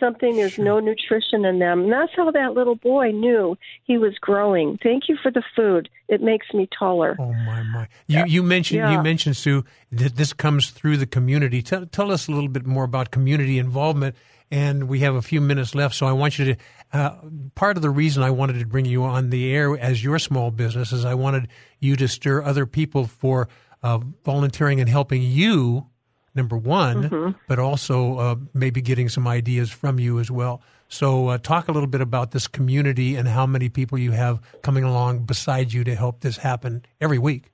something. There's no nutrition in them, and that's how that little boy knew he was growing. Thank you for the food. It makes me taller. Oh my my! You you mentioned you mentioned Sue that this comes through the community. Tell tell us a little bit more about community involvement. And we have a few minutes left, so I want you to. Uh, part of the reason I wanted to bring you on the air as your small business is I wanted you to stir other people for uh, volunteering and helping you. Number one, but also uh, maybe getting some ideas from you as well. So, uh, talk a little bit about this community and how many people you have coming along beside you to help this happen every week.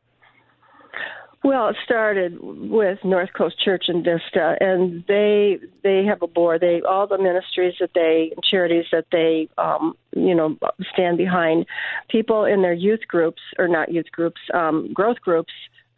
Well, it started with North Coast Church in Vista, and they they have a board. They all the ministries that they charities that they um, you know stand behind. People in their youth groups or not youth groups, um, growth groups,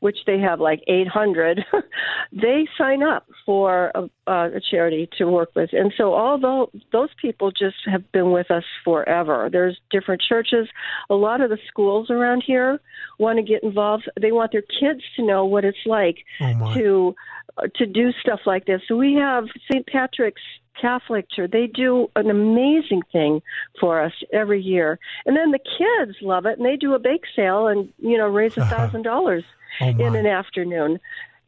which they have like 800. they sign up for a, a charity to work with, and so although those people just have been with us forever. There's different churches. A lot of the schools around here want to get involved. They want their kids to know what it's like Oh, to uh, to do stuff like this. So we have St. Patrick's Catholic Church. They do an amazing thing for us every year, and then the kids love it, and they do a bake sale and you know raise a thousand dollars Oh, in an afternoon.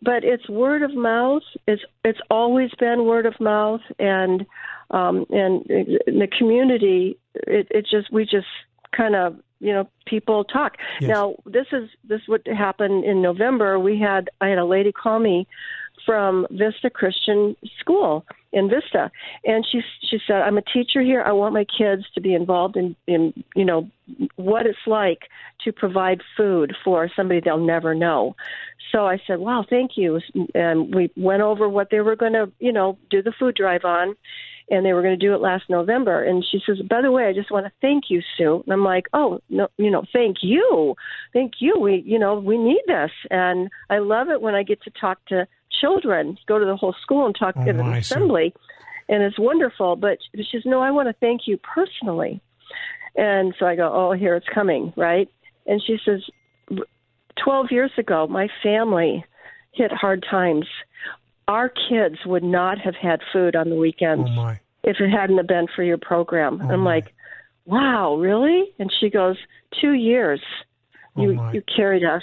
But it's word of mouth. It's it's always been word of mouth, and um, and in the community, it, it just we just kind of you know people talk. Yes. Now this is this would happen in November. We had I had a lady call me from Vista Christian School in Vista, and she she said, "I'm a teacher here. I want my kids to be involved in in you know what it's like to provide food for somebody they'll never know." So I said, "Wow, thank you." And we went over what they were going to you know do the food drive on. And they were going to do it last November. And she says, "By the way, I just want to thank you, Sue." And I'm like, "Oh, no, you know, thank you, thank you. We, you know, we need this." And I love it when I get to talk to children, go to the whole school and talk Oh, at an my, assembly, and it's wonderful. But she says, "No, I want to thank you personally." And so I go, "Oh, here it's coming, right?" And she says, 12 years ago, my family hit hard times. Our kids would not have had food on the weekends Oh if it hadn't have been for your program. Oh, I'm my. like, wow, really? And she goes, two years. Oh, You my. you carried us,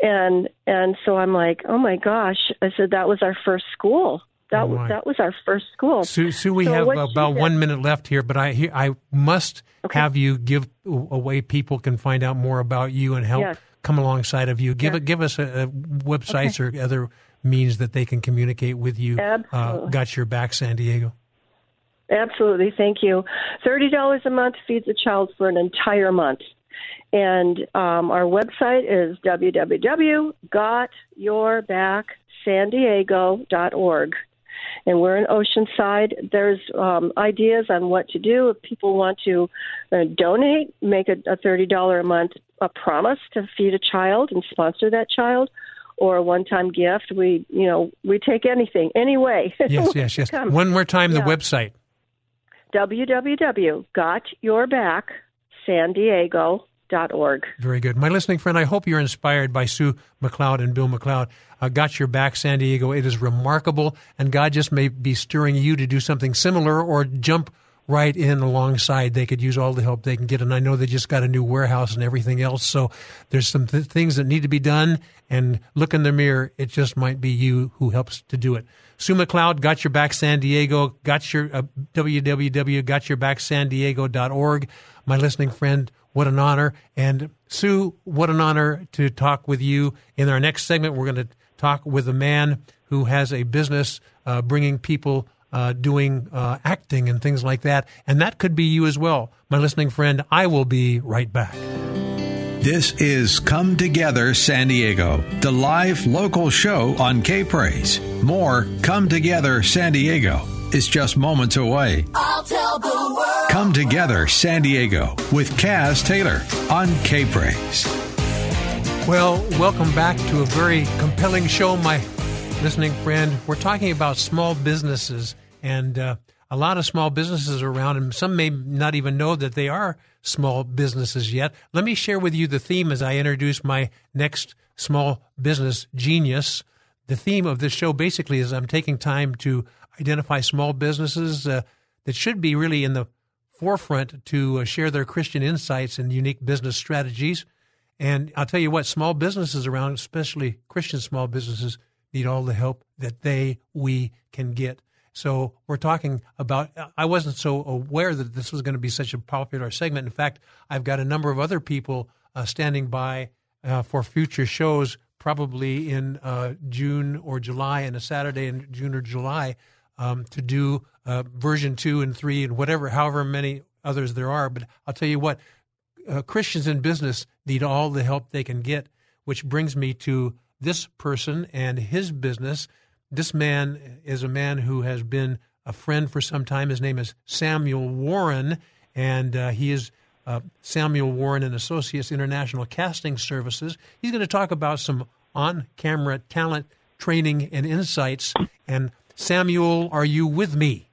and and so I'm like, oh my gosh! I said that was our first school. That Oh, was my. that was our first school. Sue, Sue, we So have about one minute left here, but I I must Okay. have you give away people can find out more about you and help Yes. come alongside of you. Give it, give us a, a websites or other means that they can communicate with you. Uh, Absolutely. got your back, San Diego. Absolutely, thank you. Thirty dollars a month feeds a child for an entire month, and um, our website is www.gotyourbacksandiego.org. And we're in Oceanside. There's um, ideas on what to do if people want to uh, donate, make a, a thirty dollar a month a promise to feed a child and sponsor that child, or a one time gift. We, you know, we take anything, any way. Yes, yes, yes. One more time, the Yeah. website. www.gotyourbacksandiego.org. Very good. My listening friend, I hope you're inspired by Sue McLeod and Bill McLeod. Uh, Got Your Back, San Diego. It is remarkable, and God just may be stirring you to do something similar or jump right in alongside. They could use all the help they can get. And I know they just got a new warehouse and everything else. So there's some th- things that need to be done. And look in the mirror. It just might be you who helps to do it. Sue McLeod, Got Your Back San Diego, got your uh, www.gotyourbacksandiego.org. My listening friend, what an honor. And Sue, what an honor to talk with you. In our next segment, we're going to talk with a man who has a business uh, bringing people uh, doing uh, acting and things like that. And that could be you as well. My listening friend, I will be right back. This is Come Together San Diego, the live local show on K Praise. More Come Together San Diego is just moments away. I'll tell the world. Come Together San Diego with Kaz Taylor on K Praise. Well, welcome back to a very compelling show, my listening friend. We're talking about small businesses and uh, a lot of small businesses around, and some may not even know that they are small businesses yet. Let me share with you the theme as I introduce my next small business genius. The theme of this show basically is I'm taking time to identify small businesses uh, that should be really in the forefront to uh, share their Christian insights and unique business strategies. And I'll tell you what, small businesses around, especially Christian small businesses, need all the help that they, we can get. So we're talking about, I wasn't so aware that this was going to be such a popular segment. In fact, I've got a number of other people uh, standing by uh, for future shows, probably in uh, June or July, and a Saturday in June or July, um, to do uh, version two and three and whatever, however many others there are. But I'll tell you what, uh, Christians in business need all the help they can get, which brings me to this person and his business this man is a man who has been a friend for some time. His name is Samuel Warren, and uh, he is uh, Samuel Warren and Associates International Casting Services. He's going to talk about some on-camera talent training and insights. And Samuel, are you with me?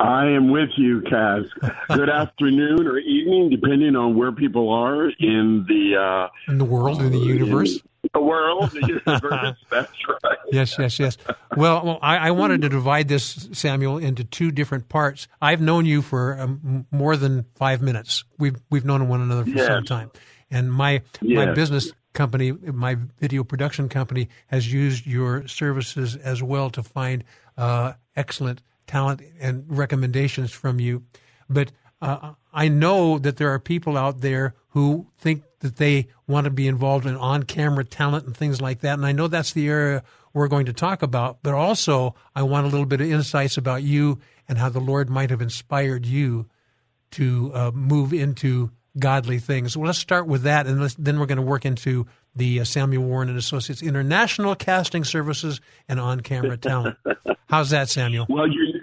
I am with you, Kaz. Good afternoon or evening, depending on where people are in the uh, in the world, in the universe. In, the world, the universe. That's right. Yes, yes, yes. Well, well I, I, wanted to divide this, Samuel, into two different parts. I've known you for um, more than five minutes. We've we've known one another for yes. some time, and my yes. my business company, my video production company, has used your services as well to find uh, excellent talent and recommendations from you. But uh, I know that there are people out there who think that they want to be involved in on camera talent and things like that. And I know that's the area we're going to talk about, but also I want a little bit of insights about you and how the Lord might have inspired you to uh, move into godly things. Well, let's start with that, and then we're going to work into the uh, Samuel Warren and Associates International Casting Services and on camera talent. How's that, Samuel? Well, you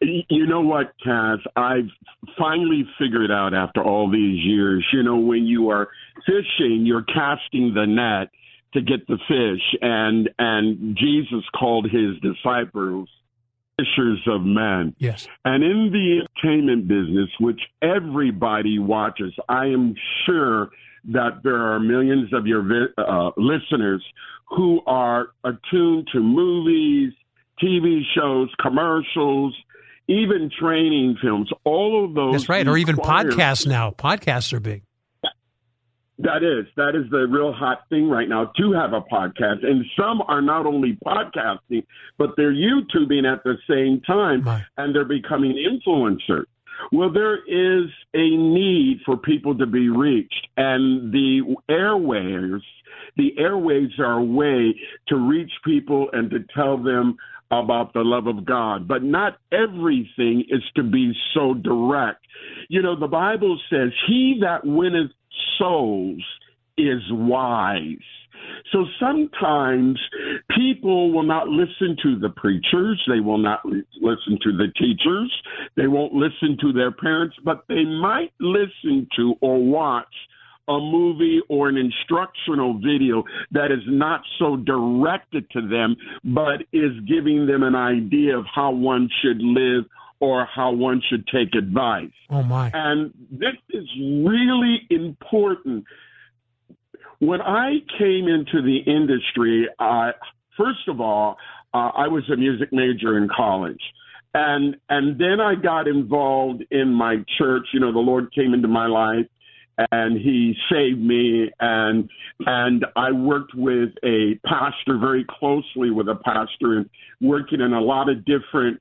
you know what, Kaz? I've finally figured out after all these years, you know, when you are fishing, you're casting the net to get the fish. And and Jesus called his disciples fishers of men. Yes. And in the entertainment business, which everybody watches, I am sure that there are millions of your uh, listeners who are attuned to movies, TV shows, commercials, even training films, all of those. That's right, or even podcasts now. Podcasts are big. That is that is the real hot thing right now to have a podcast, and some are not only podcasting, but they're YouTubing at the same time, My. and they're becoming influencers. Well, there is a need for people to be reached, and the airways, the airways are a way to reach people and to tell them about the love of God, but not everything is to be so direct. You know, the Bible says, He that winneth souls is wise. So sometimes people will not listen to the preachers, they will not listen to the teachers, they won't listen to their parents, but they might listen to or watch a movie or an instructional video that is not so directed to them, but is giving them an idea of how one should live or how one should take advice. Oh, my. And this is really important. When I came into the industry, uh, first of all, uh, I was a music major in college. and and then I got involved in my church. You know, the Lord came into my life, and He saved me, and and I worked with a pastor very closely with a pastor, and working in a lot of different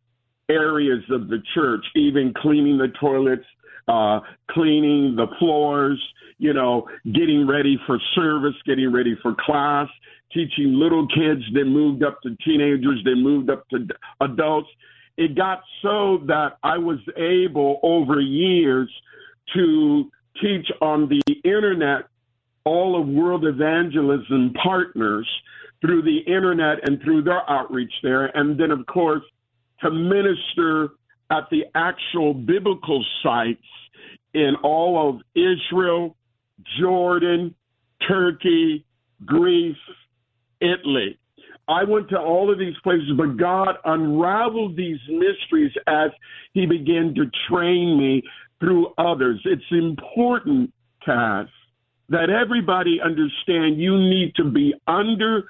areas of the church, even cleaning the toilets, uh, cleaning the floors, you know, getting ready for service, getting ready for class, teaching little kids, then moved up to teenagers, then moved up to adults. It got so that I was able over years to teach on the internet all of World Evangelism partners through the internet and through their outreach there. And then, of course, to minister at the actual biblical sites in all of Israel, Jordan, Turkey, Greece, Italy. I went to all of these places, but God unraveled these mysteries as He began to train me through others. It's important, Kaz, that everybody understand you need to be under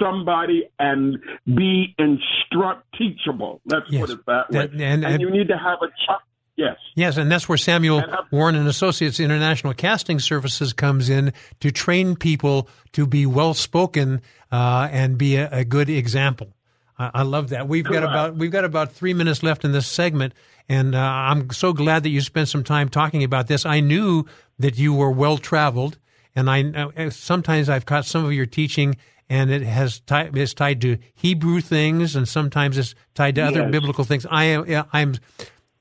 somebody and be instruct teachable. Let's yes. put it that way. and, and, and, you need to have a ch- Yes. Yes, and that's where Samuel Warren and Associates International Casting Services comes in to train people to be well spoken uh, and be a, a good example. I, I, love that. We've Correct. got about we've got about three minutes left in this segment, and uh, I'm so glad that you spent some time talking about this. I knew that you were well traveled, and I uh, sometimes I've caught some of your teaching and it has tied, is tied to Hebrew things, and sometimes it's tied to yes. other biblical things. I am I'm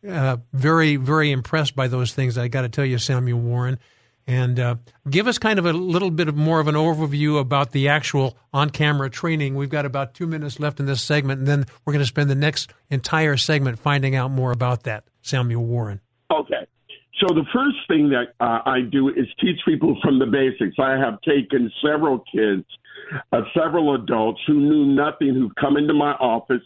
uh, very, very impressed by those things. I got to tell you, Samuel Warren. And uh, give us kind of a little bit of more of an overview about the actual on camera training. We've got about two minutes left in this segment, and then we're going to spend the next entire segment finding out more about that. Samuel Warren. Okay. So, the first thing that uh, I do is teach people from the basics. I have taken several kids, uh, several adults who knew nothing, who've come into my office,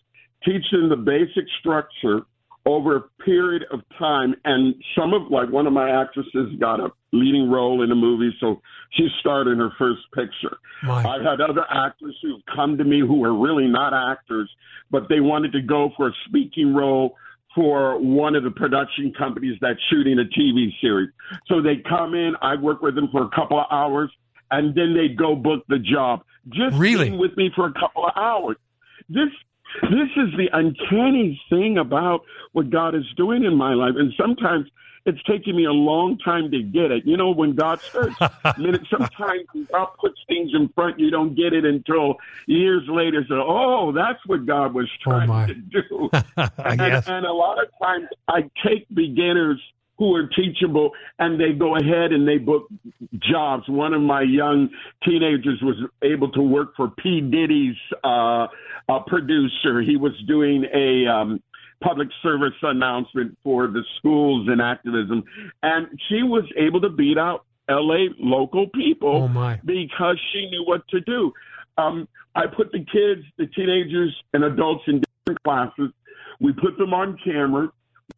teach them the basic structure over a period of time. And some of, like, one of my actresses got a leading role in a movie, so she starred in her first picture. I've had other actors who've come to me who are really not actors, but they wanted to go for a speaking role for one of the production companies that's shooting a TV series. So they come in, I work with them for a couple of hours, and then they go book the job. Just really with me for a couple of hours. This this is the uncanny thing about what God is doing in my life. And sometimes it's taking me a long time to get it. You know, when God starts, sometimes God puts things in front, you don't get it until years later. So, oh, that's what God was oh, trying oh to do. and, and a lot of times I take beginners – who are teachable and they go ahead and they book jobs. One of my young teenagers was able to work for P. Diddy's uh, uh, producer. He was doing a um, public service announcement for the schools and activism, and she was able to beat out LA local people oh because she knew what to do. Um, I put the kids, the teenagers, and adults in different classes. We put them on camera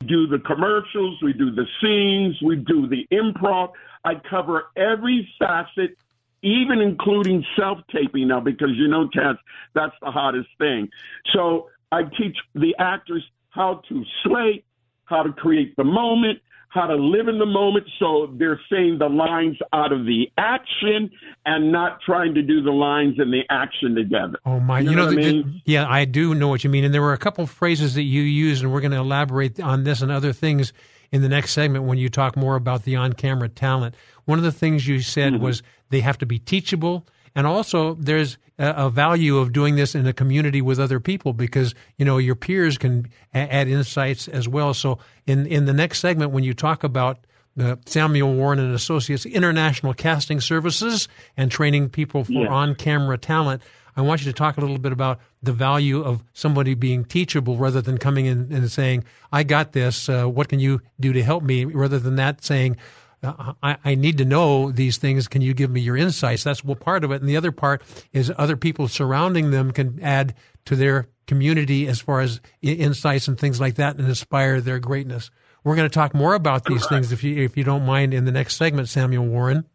do the commercials, we do the scenes, we do the improv. I cover every facet, even including self taping now, because you know, Chance, that's the hottest thing. So I teach the actors how to slate, how to create the moment, how to live in the moment so they're saying the lines out of the action and not trying to do the lines and the action together. Oh my, you, you know, know the, I mean? the, yeah, I do know what you mean. And there were a couple of phrases that you used, and we're going to elaborate on this and other things in the next segment when you talk more about the on-camera talent. One of the things you said mm-hmm. was they have to be teachable and also, there's a, value of doing this in a community with other people because you know your peers can add insights as well. So, in in the next segment, when you talk about the Samuel Warren and Associates International Casting Services and training people for yes. on-camera talent. I want you to talk a little bit about the value of somebody being teachable rather than coming in and saying, "I got this. Uh, what can you do to help me?" Rather than that saying, I, I, need to know these things. Can you give me your insights? That's one part of it. And the other part is other people surrounding them can add to their community as far as insights and things like that and inspire their greatness. We're going to talk more about these things if you, if you don't mind in the next segment, Samuel Warren.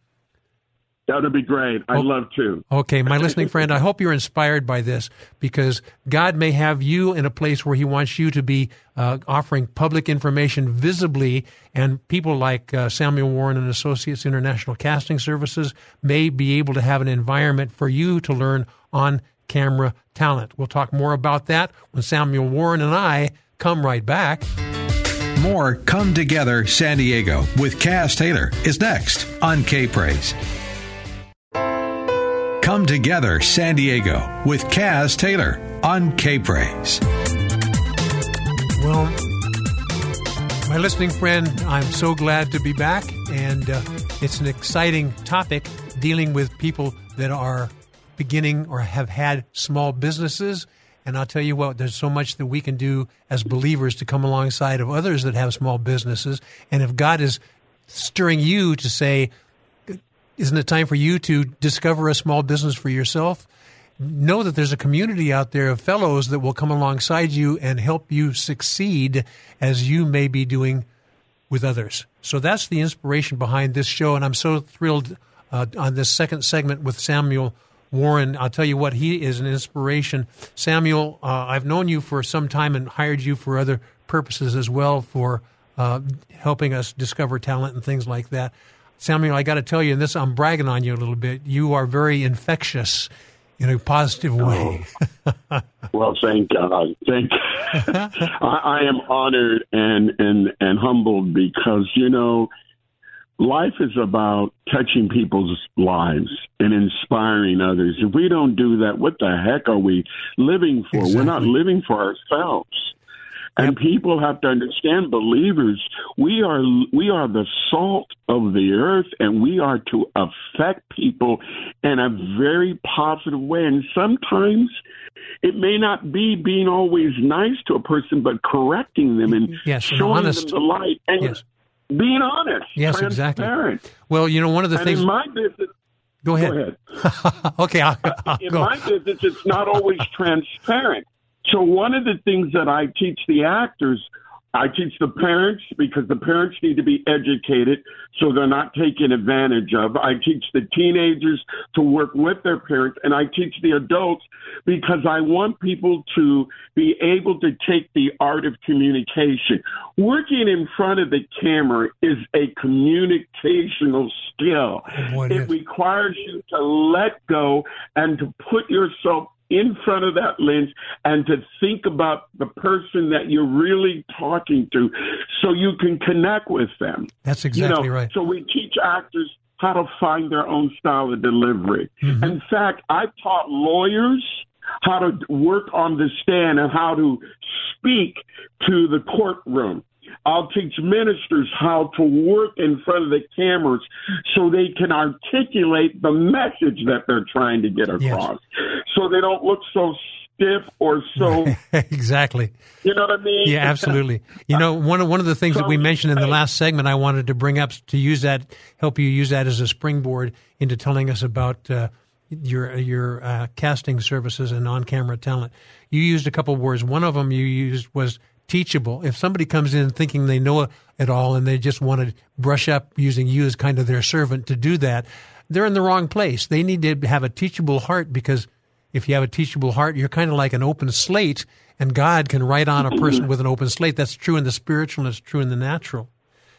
That would be great. I'd oh, love to. Okay, my listening friend, I hope you're inspired by this because God may have you in a place where He wants you to be uh, offering public information visibly, and people like uh, Samuel Warren and Associates International Casting Services may be able to have an environment for you to learn on camera talent. We'll talk more about that when Samuel Warren and I come right back. More Come Together San Diego with Kaz Taylor is next on K Praise. Come Together San Diego with Kaz Taylor on K Praise. Well, my listening friend, I'm so glad to be back, and uh, it's an exciting topic dealing with people that are beginning or have had small businesses. And I'll tell you what, there's so much that we can do as believers to come alongside of others that have small businesses. And if God is stirring you to say, isn't it time for you to discover a small business for yourself? Know that there's a community out there of fellows that will come alongside you and help you succeed as you may be doing with others. So that's the inspiration behind this show. And I'm so thrilled uh, on this second segment with Samuel Warren. I'll tell you what, he is an inspiration. Samuel, uh, I've known you for some time and hired you for other purposes as well for uh, helping us discover talent and things like that. Samuel, I got to tell you, and this I'm bragging on you a little bit. You are very infectious in a positive way. oh. well, thank God. Thank. I, I am honored and and and humbled because you know life is about touching people's lives and inspiring others. If we don't do that, what the heck are we living for? Exactly. We're not living for ourselves. And people have to understand, believers, we are we are the salt of the earth, and we are to affect people in a very positive way. And sometimes it may not be being always nice to a person, but correcting them and yes, showing them the light and yes. being honest. Yes, exactly. Well, you know, one of the and things. In my business, Go ahead. Go ahead. okay, I'll, I'll in go. my business, it's not always transparent. So one of the things that I teach the actors, I teach the parents because the parents need to be educated so they're not taken advantage of. I teach the teenagers to work with their parents and I teach the adults because I want people to be able to take the art of communication. Working in front of the camera is a communicational skill. Oh, it requires you to let go and to put yourself in front of that lens and to think about the person that you're really talking to so you can connect with them. That's exactly you know, right. So we teach actors how to find their own style of delivery. Mm-hmm. In fact, I taught lawyers how to work on the stand and how to speak to the courtroom. I'll teach ministers how to work in front of the cameras so they can articulate the message that they're trying to get across. Yes. So they don't look so stiff or so exactly. You know what I mean? Yeah, absolutely. You know, one of one of the things so, that we mentioned in the last segment, I wanted to bring up to use that, help you use that as a springboard into telling us about uh, your your uh, casting services and on camera talent. You used a couple words. One of them you used was teachable. If somebody comes in thinking they know it all and they just want to brush up using you as kind of their servant to do that, they're in the wrong place. They need to have a teachable heart because if you have a teachable heart, you're kind of like an open slate and God can write on a person with an open slate. That's true in the spiritual and it's true in the natural.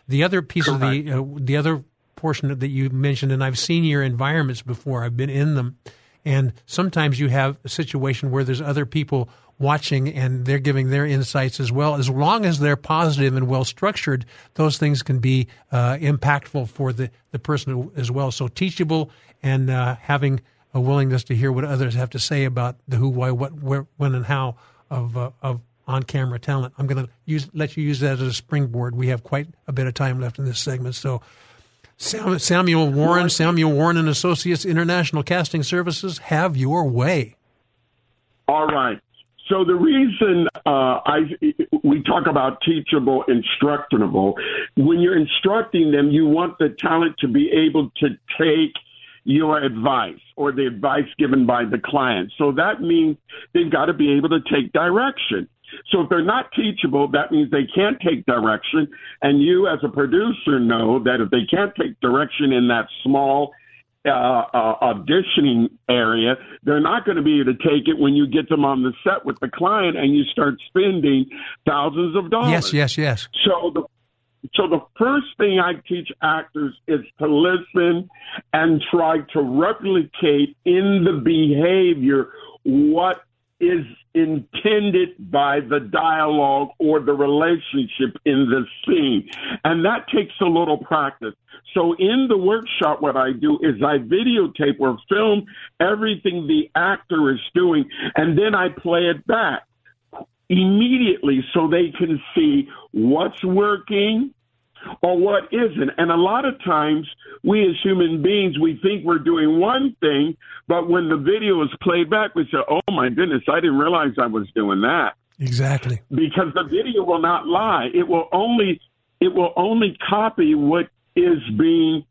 The other piece Correct. of the, uh, the other portion that you mentioned, and I've seen your environments before, I've been in them. And sometimes you have a situation where there's other people watching and they're giving their insights as well. As long as they're positive and well structured, those things can be uh, impactful for the, the person as well. So teachable and uh, having a willingness to hear what others have to say about the who, why, what, where, when, and how of uh, of on camera talent. I'm going to use let you use that as a springboard. We have quite a bit of time left in this segment, so. Samuel Warren, Samuel Warren and Associates International Casting Services, have your way. All right. So the reason uh, I we talk about teachable, instructable, when you're instructing them, you want the talent to be able to take your advice or the advice given by the client. So that means they've got to be able to take direction. So if they're not teachable, that means they can't take direction. And you, as a producer, know that if they can't take direction in that small uh, uh, auditioning area, they're not going to be able to take it when you get them on the set with the client and you start spending thousands of dollars. Yes, yes, yes. So the so the first thing I teach actors is to listen and try to replicate in the behavior what is intended by the dialogue or the relationship in the scene. And that takes a little practice. So in the workshop, what I do is I videotape or film everything the actor is doing, and then I play it back immediately so they can see what's working, or what isn't. And a lot of times, we as human beings, we think we're doing one thing, but when the video is played back, we say, oh my goodness, I didn't realize I was doing that. Exactly. Because the video will not lie. It will only it will only copy what is being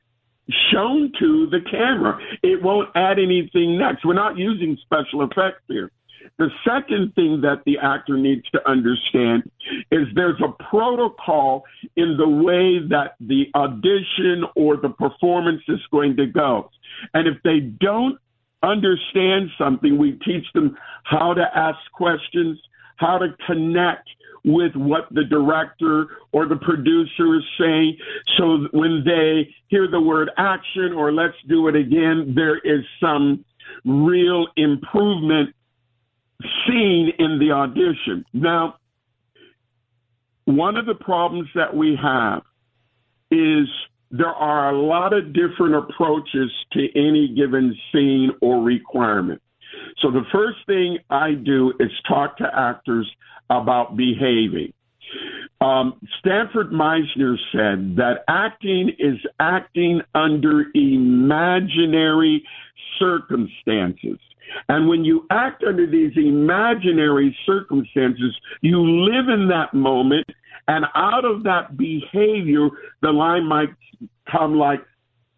shown to the camera. It won't add anything next. We're not using special effects here. The second thing that the actor needs to understand is there's a protocol in the way that the audition or the performance is going to go. And if they don't understand something, we teach them how to ask questions, how to connect with what the director or the producer is saying. So when they hear the word action or let's do it again, there is some real improvement seen in the audition. Now, one of the problems that we have is there are a lot of different approaches to any given scene or requirement. So the first thing I do is talk to actors about behaving. Um, Sanford Meisner said that acting is acting under imaginary circumstances. And when you act under these imaginary circumstances, you live in that moment, and out of that behavior, the line might come like,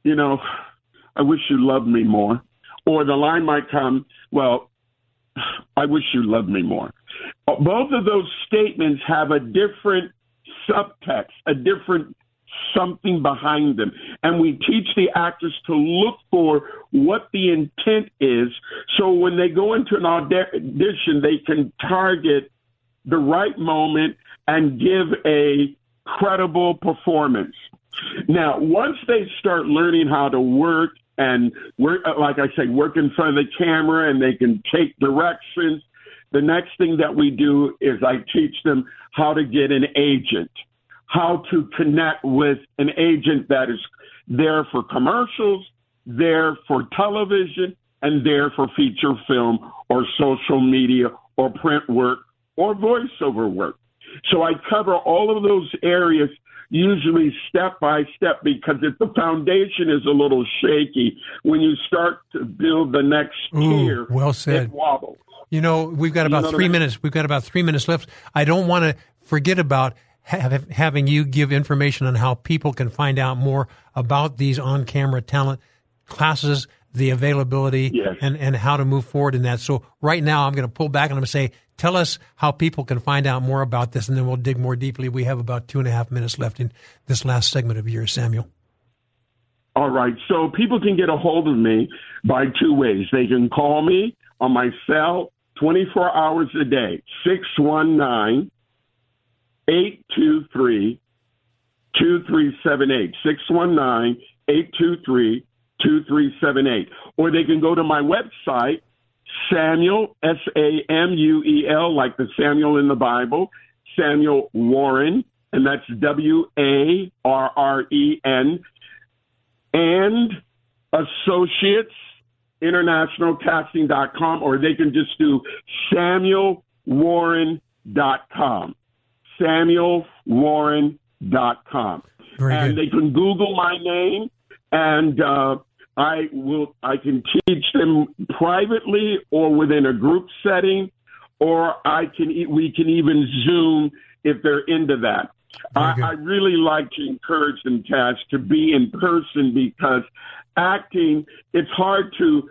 you know, I wish you loved me more. Or the line might come, well, I wish you loved me more. Both of those statements have a different subtext, a different something behind them. And we teach the actors to look for what the intent is so when they go into an audition, they can target the right moment and give a credible performance. Now, once they start learning how to work and work, like I say, work in front of the camera and they can take directions, the next thing that we do is I teach them how to get an agent how to connect with an agent that is there for commercials, there for television, and there for feature film or social media or print work or voiceover work. So I cover all of those areas usually step by step because if the foundation is a little shaky, when you start to build the next Ooh, tier, well said. it wobbles. You know, we've got about You know what I three mean? minutes. We've got about three minutes left. I don't want to forget about have, having you give information on how people can find out more about these on-camera talent classes, the availability, Yes. and and how to move forward in that. So right now, I'm going to pull back and I'm going to say, tell us how people can find out more about this, and then we'll dig more deeply. We have about two and a half minutes left in this last segment of yours, Samuel. All right. So people can get a hold of me by two ways. They can call me on my cell 24 hours a day, 619 823 2378. 619 823 2378. Or they can go to my website, Samuel, S A M U E L, like the Samuel in the Bible, Samuel Warren, and that's W A R R E N, and Associates internationalcasting.com or they can just do Samuel samuelwarren.com samuelwarren.com Very and good. they can google my name and uh, i will i can teach them privately or within a group setting or i can we can even zoom if they're into that I. I really like to encourage them, Kaz, to be in person because acting, it's hard to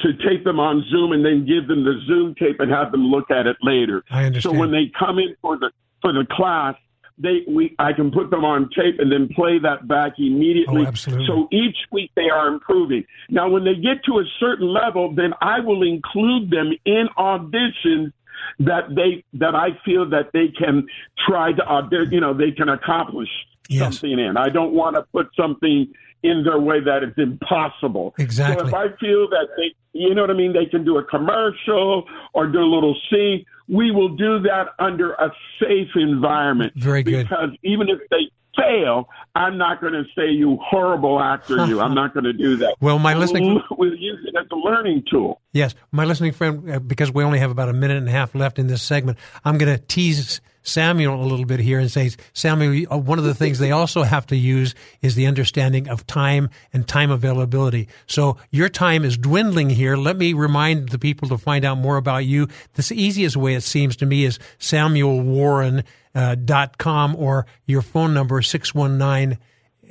to tape them on Zoom and then give them the Zoom tape and have them look at it later. I understand. So when they come in for the for the class, they we I can put them on tape and then play that back immediately. Oh, absolutely. So each week they are improving. Now, when they get to a certain level, then I will include them in auditions that they that I feel that they can try to uh, you know they can accomplish Yes. something in. I don't want to put something in their way that is impossible. Exactly. So if I feel that they, you know what I mean, they can do a commercial or do a little scene, we will do that under a safe environment. Very good. Because even if they fail, I'm not going to say you horrible actor. you, I'm not going to do that. Well, my listening- we'll use it as a learning tool. Yes, my listening friend, uh, because we only have about a minute and a half left in this segment, I'm going to tease Samuel a little bit here and say, Samuel, uh, one of the things they also have to use is the understanding of time and time availability. So your time is dwindling here. Let me remind the people to find out more about you. The easiest way, it seems to me, is samuelwarren.com uh, dot com or your phone number, 619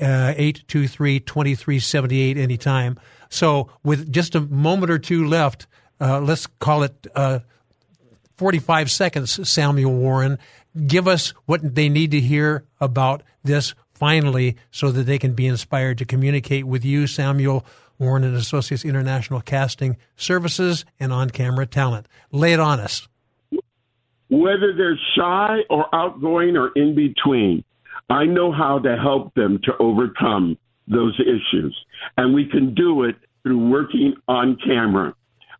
uh, 823 2378 anytime. So, with just a moment or two left, uh, let's call it uh, 45 seconds, Samuel Warren. Give us what they need to hear about this finally so that they can be inspired to communicate with you, Samuel Warren and Associates International Casting Services and on camera talent. Lay it on us. Whether they're shy or outgoing or in between, I know how to help them to overcome those issues. And we can do it through working on camera.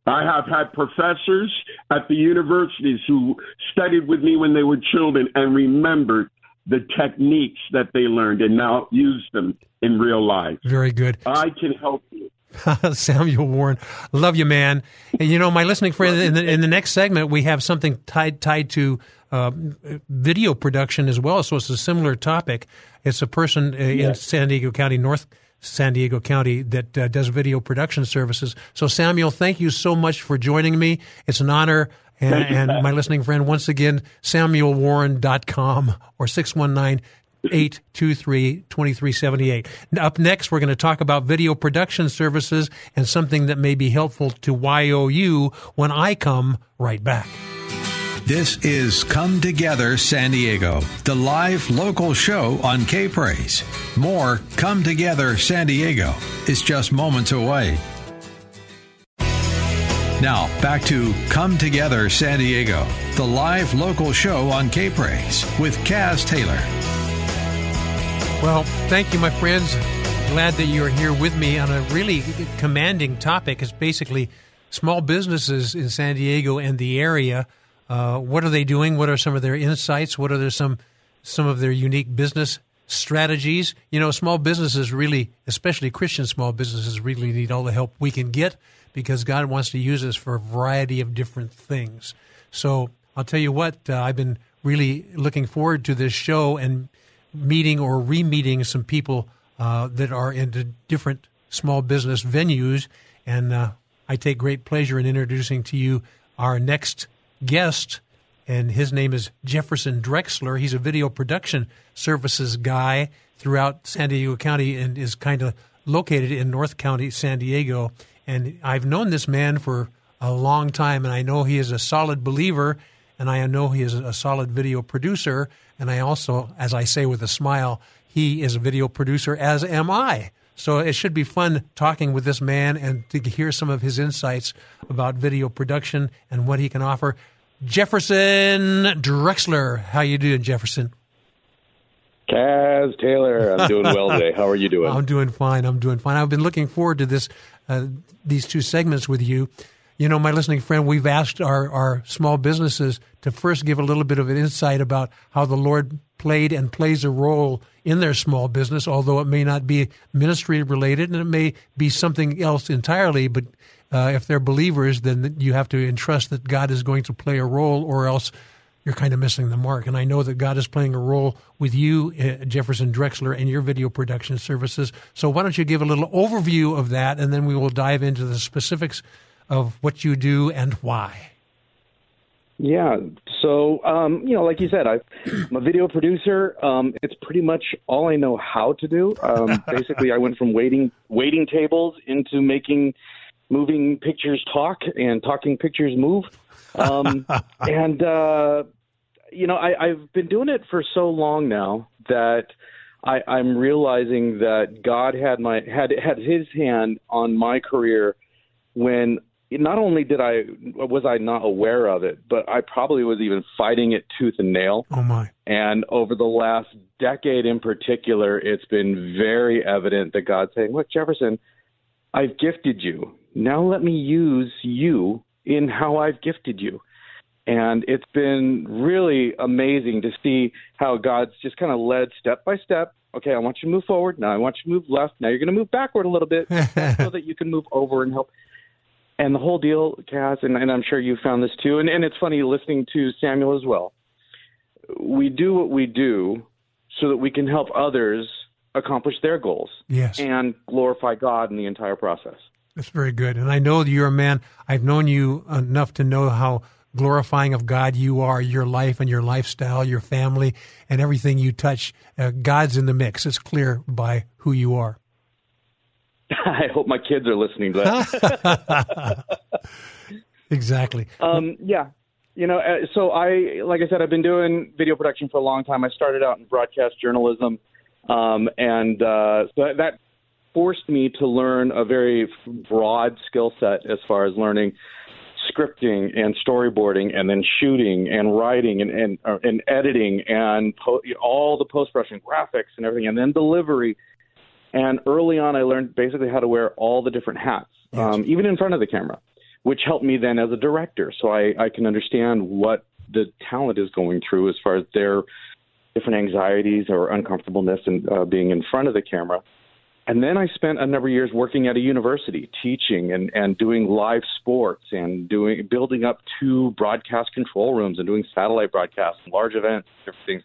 I have had professors at the universities who studied with me when they were children and remembered the techniques that they learned and now use them in real life. Very good. I can help you. Samuel Warren, love you, man. And you know, my listening friend, in the, in the next segment, we have something tied tied to uh, video production as well. So it's a similar topic. It's a person uh, in San Diego County, North San Diego County, that uh, does video production services. So, Samuel, thank you so much for joining me. It's an honor. And, and my listening friend, once again, samuelwarren.com or 619 823 2378. Up next, we're going to talk about video production services and something that may be helpful to YOU when I come right back. This is Come Together San Diego, the live local show on K Praise. More Come Together San Diego is just moments away. Now, back to Come Together San Diego, the live local show on K Praise with Kaz Taylor. Well, thank you, my friends. Glad that you're here with me on a really commanding topic. It's basically small businesses in San Diego and the area. Uh, what are they doing? What are some of their insights? What are some some of their unique business strategies? You know, small businesses really, especially Christian small businesses, really need all the help we can get because God wants to use us for a variety of different things. So I'll tell you what, uh, I've been really looking forward to this show and meeting or re-meeting some people uh, that are into different small business venues, and uh, I take great pleasure in introducing to you our next guest, and his name is Jefferson Drexler. He's a video production services guy throughout San Diego County and is kind of located in North County, San Diego. And I've known this man for a long time, and I know he is a solid believer, and I know he is a solid video producer. And I also, as I say with a smile, he is a video producer, as am I. So it should be fun talking with this man and to hear some of his insights about video production and what he can offer. Jefferson Drexler, how you doing, Jefferson? Kaz Taylor, I'm doing well today. How are you doing? I'm doing fine. I'm doing fine. I've been looking forward to this, uh, these two segments with you. You know, my listening friend, we've asked our, our small businesses to first give a little bit of an insight about how the Lord played and plays a role in their small business, although it may not be ministry related and it may be something else entirely. But uh, if they're believers, then you have to entrust that God is going to play a role, or else you're kind of missing the mark. And I know that God is playing a role with you, uh, Jefferson Drexler, and your video production services. So why don't you give a little overview of that, and then we will dive into the specifics of what you do and why. Yeah. So, um, you know, like you said, I, I'm a video producer. Um, it's pretty much all I know how to do. Um, basically, I went from waiting waiting tables into making moving pictures talk and talking pictures move. Um, and uh, you know, I, I've been doing it for so long now that I, I'm realizing that God had my had had His hand on my career when not only did I was I not aware of it, but I probably was even fighting it tooth and nail. Oh my! And over the last decade, in particular, it's been very evident that God's saying, "Look, Jefferson, I've gifted you. Now let me use you in how I've gifted you." And it's been really amazing to see how God's just kind of led step by step. Okay, I want you to move forward. Now I want you to move left. Now you're going to move backward a little bit so that you can move over and help. And the whole deal, Kaz, and, and I'm sure you found this too, and, and it's funny listening to Samuel as well. We do what we do so that we can help others accomplish their goals yes. and glorify God in the entire process. That's very good. And I know you're a man, I've known you enough to know how glorifying of God you are, your life and your lifestyle, your family, and everything you touch. Uh, God's in the mix. It's clear by who you are. I hope my kids are listening to that. exactly. Um, yeah. You know, uh, so I, like I said, I've been doing video production for a long time. I started out in broadcast journalism, um, and uh, so that forced me to learn a very broad skill set as far as learning scripting and storyboarding and then shooting and writing and and, uh, and editing and po- all the post production graphics and everything and then delivery and early on, I learned basically how to wear all the different hats, um, even in front of the camera, which helped me then as a director. So I, I can understand what the talent is going through as far as their different anxieties or uncomfortableness in uh, being in front of the camera. And then I spent a number of years working at a university, teaching and, and doing live sports and doing building up two broadcast control rooms and doing satellite broadcasts and large events, different things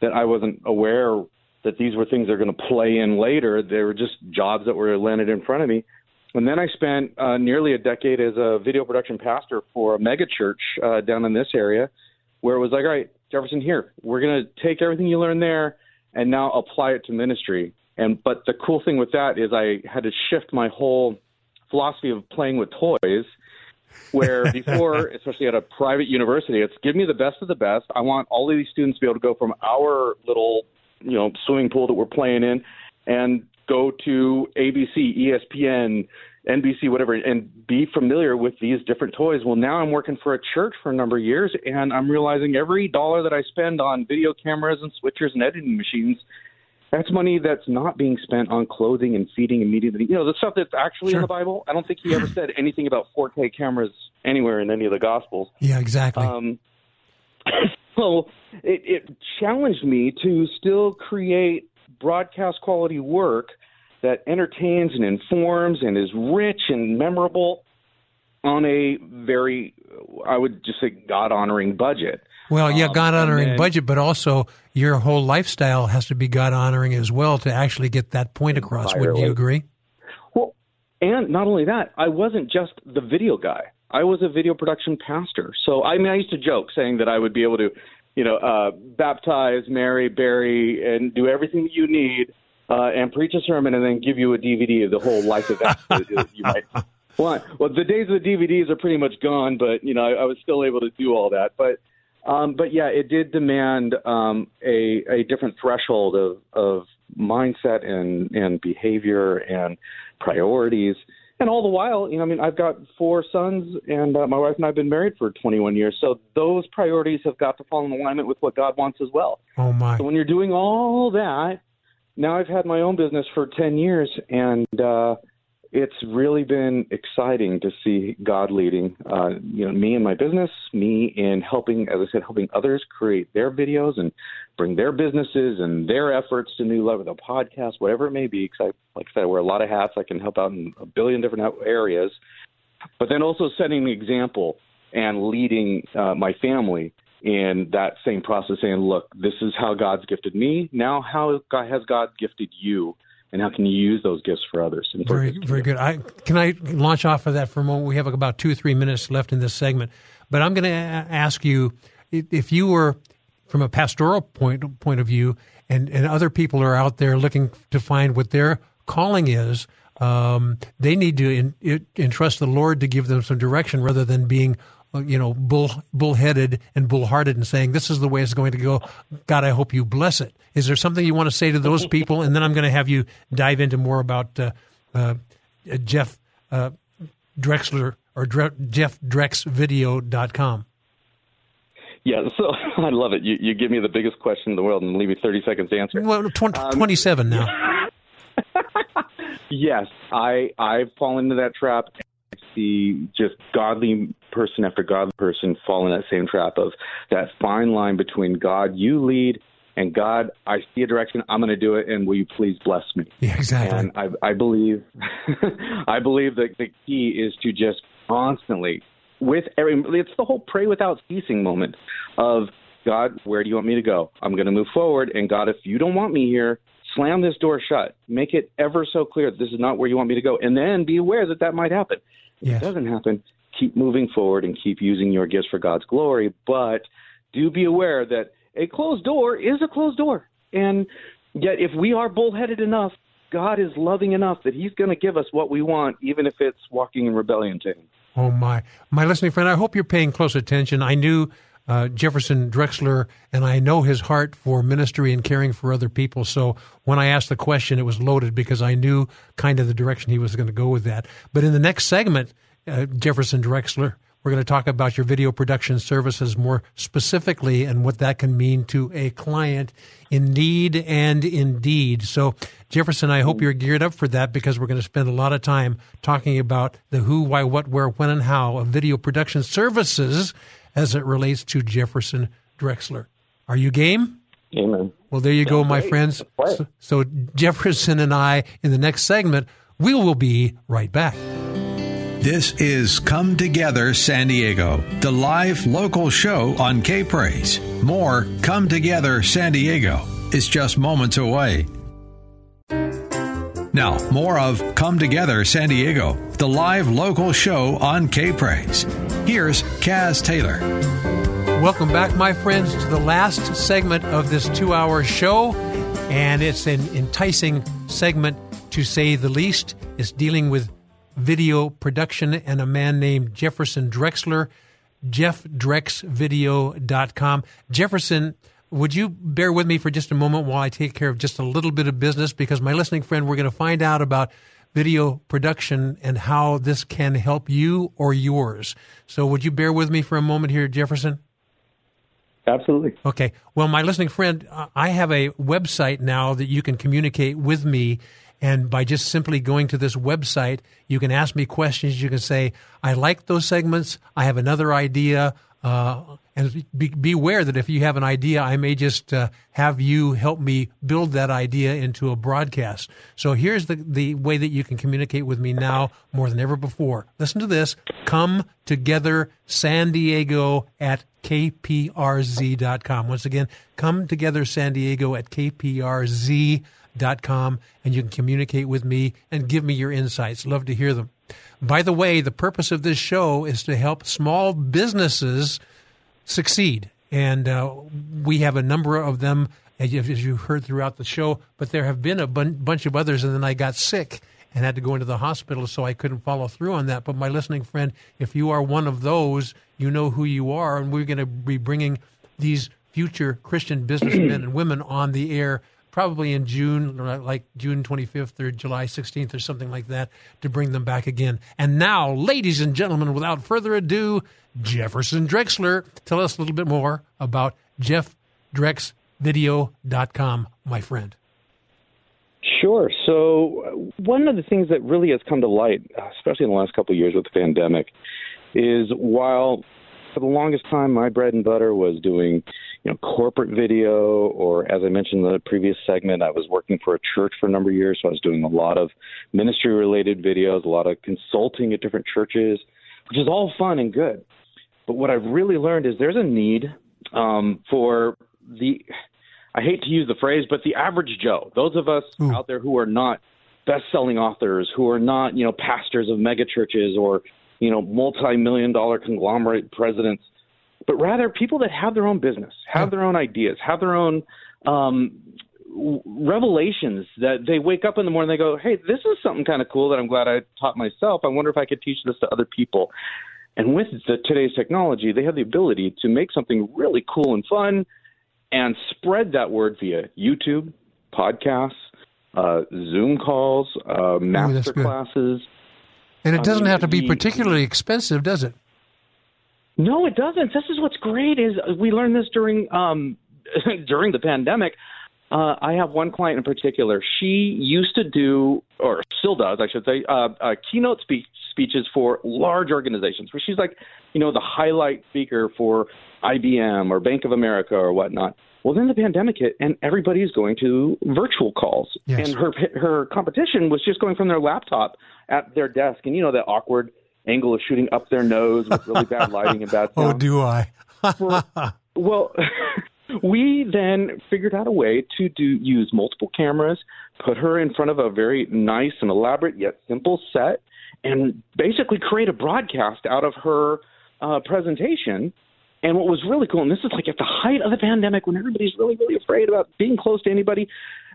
that I wasn't aware that these were things that are going to play in later. They were just jobs that were landed in front of me. And then I spent uh, nearly a decade as a video production pastor for a mega church uh, down in this area, where it was like, all right, Jefferson, here we're going to take everything you learned there and now apply it to ministry. And but the cool thing with that is I had to shift my whole philosophy of playing with toys. Where before, especially at a private university, it's give me the best of the best. I want all of these students to be able to go from our little you know swimming pool that we're playing in, and go to ABC, ESPN, NBC, whatever, and be familiar with these different toys. Well, now I'm working for a church for a number of years, and I'm realizing every dollar that I spend on video cameras and switchers and editing machines, that's money that's not being spent on clothing and feeding and media. You know, the stuff that's actually sure. in the Bible. I don't think he ever said anything about 4K cameras anywhere in any of the Gospels. Yeah, exactly. Um, so it, it challenged me to still create broadcast quality work that entertains and informs and is rich and memorable on a very, I would just say, God honoring budget. Well, yeah, um, God honoring budget, but also your whole lifestyle has to be God honoring as well to actually get that point across. Wouldn't you agree? Well, and not only that, I wasn't just the video guy. I was a video production pastor. So I mean, I used to joke saying that I would be able to, you know, uh, baptize, marry, bury, and do everything that you need, uh, and preach a sermon, and then give you a DVD of the whole life event that you might want. Well, the days of the DVDs are pretty much gone, but you know, I, I was still able to do all that. But, um, but yeah, it did demand um, a a different threshold of of mindset and and behavior and priorities and all the while, you know, I mean, I've got four sons, and uh, my wife and I have been married for 21 years. So those priorities have got to fall in alignment with what God wants as well. Oh my! So when you're doing all that, now I've had my own business for 10 years, and uh, it's really been exciting to see God leading, uh, you know, me in my business, me in helping, as I said, helping others create their videos and bring their businesses and their efforts to new level, the podcast, whatever it may be. Because I, like I said, I wear a lot of hats. I can help out in a billion different areas, but then also setting the example and leading uh, my family in that same process, saying, "Look, this is how God's gifted me. Now, how has God gifted you?" And how can you use those gifts for others? very, very good. I, can I launch off of that for a moment? We have about two, or three minutes left in this segment, but I'm going to ask you if you were from a pastoral point point of view, and and other people are out there looking to find what their calling is. Um, they need to in, in, entrust the Lord to give them some direction rather than being you know, bull bullheaded and bullhearted and saying this is the way it's going to go. God, I hope you bless it. Is there something you want to say to those people? And then I'm going to have you dive into more about uh, uh, Jeff uh, Drexler or Dre- JeffDrexVideo.com. Yeah, so I love it. You, you give me the biggest question in the world and leave me 30 seconds to answer. Well, tw- um, 27 now. yes, I I've fallen into that trap. I see just godly person after godly person fall in that same trap of that fine line between God, you lead, and God, I see a direction, I'm going to do it, and will you please bless me? Yeah, exactly. And I, I believe, I believe that the key is to just constantly, with every, it's the whole pray without ceasing moment of God, where do you want me to go? I'm going to move forward, and God, if you don't want me here, slam this door shut. Make it ever so clear that this is not where you want me to go, and then be aware that that might happen. If it doesn't happen, keep moving forward and keep using your gifts for God's glory, but do be aware that a closed door is a closed door. And yet, if we are bullheaded enough, God is loving enough that He's going to give us what we want, even if it's walking in rebellion to Him. Oh, my. My listening friend, I hope you're paying close attention. I knew uh, Jefferson Drexler, and I know his heart for ministry and caring for other people. So when I asked the question, it was loaded because I knew kind of the direction he was going to go with that. But in the next segment, uh, Jefferson Drexler, we're going to talk about your video production services more specifically and what that can mean to a client in need and indeed. So, Jefferson, I hope you're geared up for that because we're going to spend a lot of time talking about the who, why, what, where, when, and how of video production services as it relates to Jefferson Drexler. Are you game? Amen. Well, there you go, my friends. So, so, Jefferson and I, in the next segment, we will be right back. This is Come Together San Diego, the live local show on K Praise. More Come Together San Diego is just moments away. Now, more of Come Together San Diego, the live local show on K Praise. Here's Kaz Taylor. Welcome back, my friends, to the last segment of this two hour show. And it's an enticing segment to say the least. It's dealing with video production and a man named Jefferson Drexler, jeffdrexvideo.com. Jefferson, would you bear with me for just a moment while I take care of just a little bit of business? Because, my listening friend, we're going to find out about video production and how this can help you or yours. So, would you bear with me for a moment here, Jefferson? Absolutely. Okay. Well, my listening friend, I have a website now that you can communicate with me. And by just simply going to this website, you can ask me questions. You can say, I like those segments. I have another idea. Uh, and be, beware that if you have an idea, I may just uh, have you help me build that idea into a broadcast. So here's the, the way that you can communicate with me now more than ever before. Listen to this. Come together San Diego at kprz.com. Once again, come together San Diego at kprz.com and you can communicate with me and give me your insights. Love to hear them. By the way, the purpose of this show is to help small businesses succeed. And uh, we have a number of them, as you heard throughout the show, but there have been a bun- bunch of others, and then I got sick and had to go into the hospital, so I couldn't follow through on that. But my listening friend, if you are one of those, you know who you are, and we're going to be bringing these future Christian businessmen and women on the air probably in June, like June 25th or July 16th or something like that, to bring them back again. And now, ladies and gentlemen, without further ado, Jefferson Drexler. Tell us a little bit more about jeffdrexvideo.com, my friend. Sure. So, one of the things that really has come to light, especially in the last couple of years with the pandemic, is while for the longest time my bread and butter was doing you know corporate video or as i mentioned in the previous segment i was working for a church for a number of years so i was doing a lot of ministry related videos a lot of consulting at different churches which is all fun and good but what i've really learned is there's a need um, for the i hate to use the phrase but the average joe those of us Ooh. out there who are not best-selling authors who are not you know pastors of mega churches or you know, multi-million dollar conglomerate presidents, but rather people that have their own business, have their own ideas, have their own um, revelations that they wake up in the morning they go, hey, this is something kind of cool that I'm glad I taught myself. I wonder if I could teach this to other people. And with the, today's technology, they have the ability to make something really cool and fun and spread that word via YouTube, podcasts, uh, Zoom calls, uh, master classes. And it doesn't I mean, have to be particularly expensive, does it? No, it doesn't. This is what's great is we learned this during um, during the pandemic. Uh, I have one client in particular. She used to do, or still does, I should say, uh, uh, keynote speech, speeches for large organizations, where she's like, you know, the highlight speaker for IBM or Bank of America or whatnot. Well, then the pandemic hit, and everybody's going to virtual calls, yes. and her her competition was just going from their laptop at their desk, and you know that awkward angle of shooting up their nose with really bad lighting and bad oh, sound. Oh, do I? for, well, we then figured out a way to do use multiple cameras, put her in front of a very nice and elaborate yet simple set, and basically create a broadcast out of her uh, presentation. And what was really cool, and this is like at the height of the pandemic when everybody's really, really afraid about being close to anybody.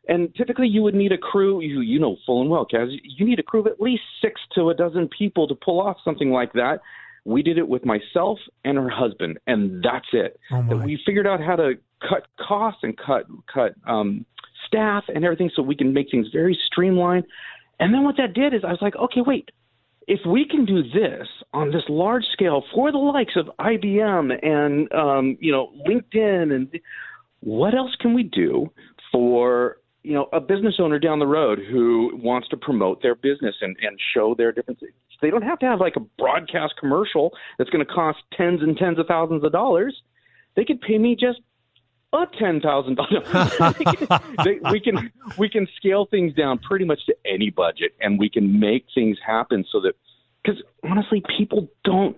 And typically, you would need a crew. You you know full and well, Kaz. You need a crew of at least six to a dozen people to pull off something like that. We did it with myself and her husband, and that's it. Oh we figured out how to cut costs and cut cut um, staff and everything, so we can make things very streamlined. And then what that did is I was like, okay, wait. If we can do this on this large scale for the likes of IBM and um, you know LinkedIn, and what else can we do for you know, a business owner down the road who wants to promote their business and, and show their different things. They don't have to have like a broadcast commercial that's going to cost tens and tens of thousands of dollars. They could pay me just a ten thousand dollars. We can we can scale things down pretty much to any budget, and we can make things happen so that because honestly, people don't.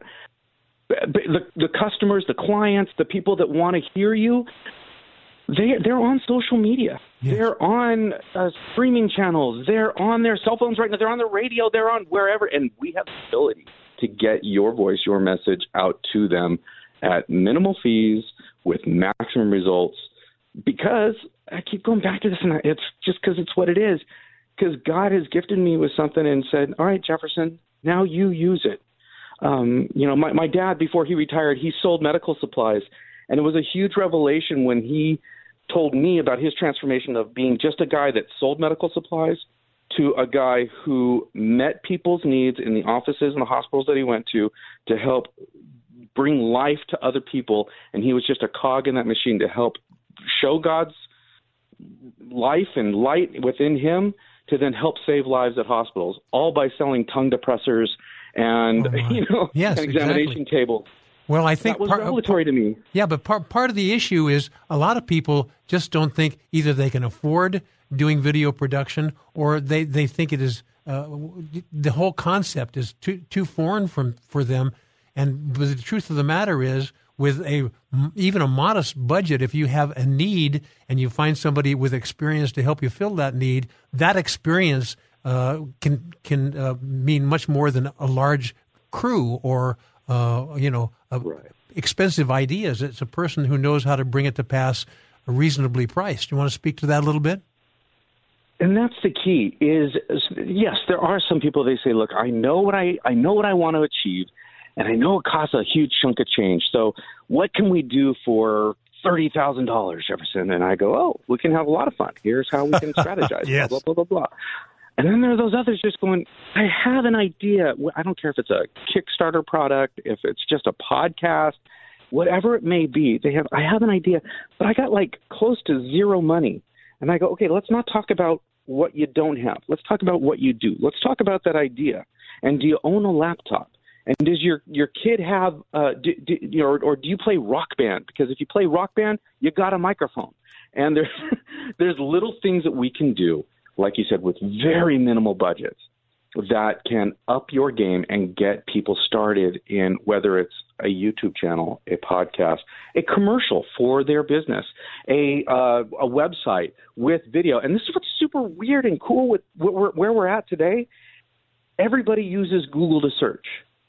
The the customers, the clients, the people that want to hear you, they they're on social media. Yes. They're on uh, streaming channels. They're on their cell phones right now. They're on the radio. They're on wherever, and we have the ability to get your voice, your message out to them at minimal fees with maximum results. Because I keep going back to this, and it's just because it's what it is. Because God has gifted me with something and said, "All right, Jefferson, now you use it." Um, you know, my my dad before he retired, he sold medical supplies, and it was a huge revelation when he told me about his transformation of being just a guy that sold medical supplies to a guy who met people's needs in the offices and the hospitals that he went to to help bring life to other people and he was just a cog in that machine to help show God's life and light within him to then help save lives at hospitals all by selling tongue depressors and oh you know yes, examination exactly. tables well, I think that was part, revelatory to me. Yeah, but part part of the issue is a lot of people just don't think either they can afford doing video production or they, they think it is uh, the whole concept is too too foreign from for them. And the truth of the matter is, with a even a modest budget, if you have a need and you find somebody with experience to help you fill that need, that experience uh, can can uh, mean much more than a large crew or uh, you know, right. expensive ideas. It's a person who knows how to bring it to pass reasonably priced. You want to speak to that a little bit? And that's the key is yes, there are some people they say, look, I know what I I know what I want to achieve and I know it costs a huge chunk of change. So what can we do for thirty thousand dollars, Jefferson? And I go, Oh, we can have a lot of fun. Here's how we can strategize. yes. Blah blah blah blah blah. And then there are those others just going, I have an idea. I don't care if it's a Kickstarter product, if it's just a podcast, whatever it may be. They have, I have an idea, but I got like close to zero money. And I go, okay, let's not talk about what you don't have. Let's talk about what you do. Let's talk about that idea. And do you own a laptop? And does your your kid have, uh, do, do, you know, or, or do you play rock band? Because if you play rock band, you got a microphone. And there's there's little things that we can do like you said, with very minimal budgets that can up your game and get people started in whether it's a YouTube channel, a podcast, a commercial for their business, a uh, a website with video. And this is what's super weird and cool with where we're at today. Everybody uses Google to search.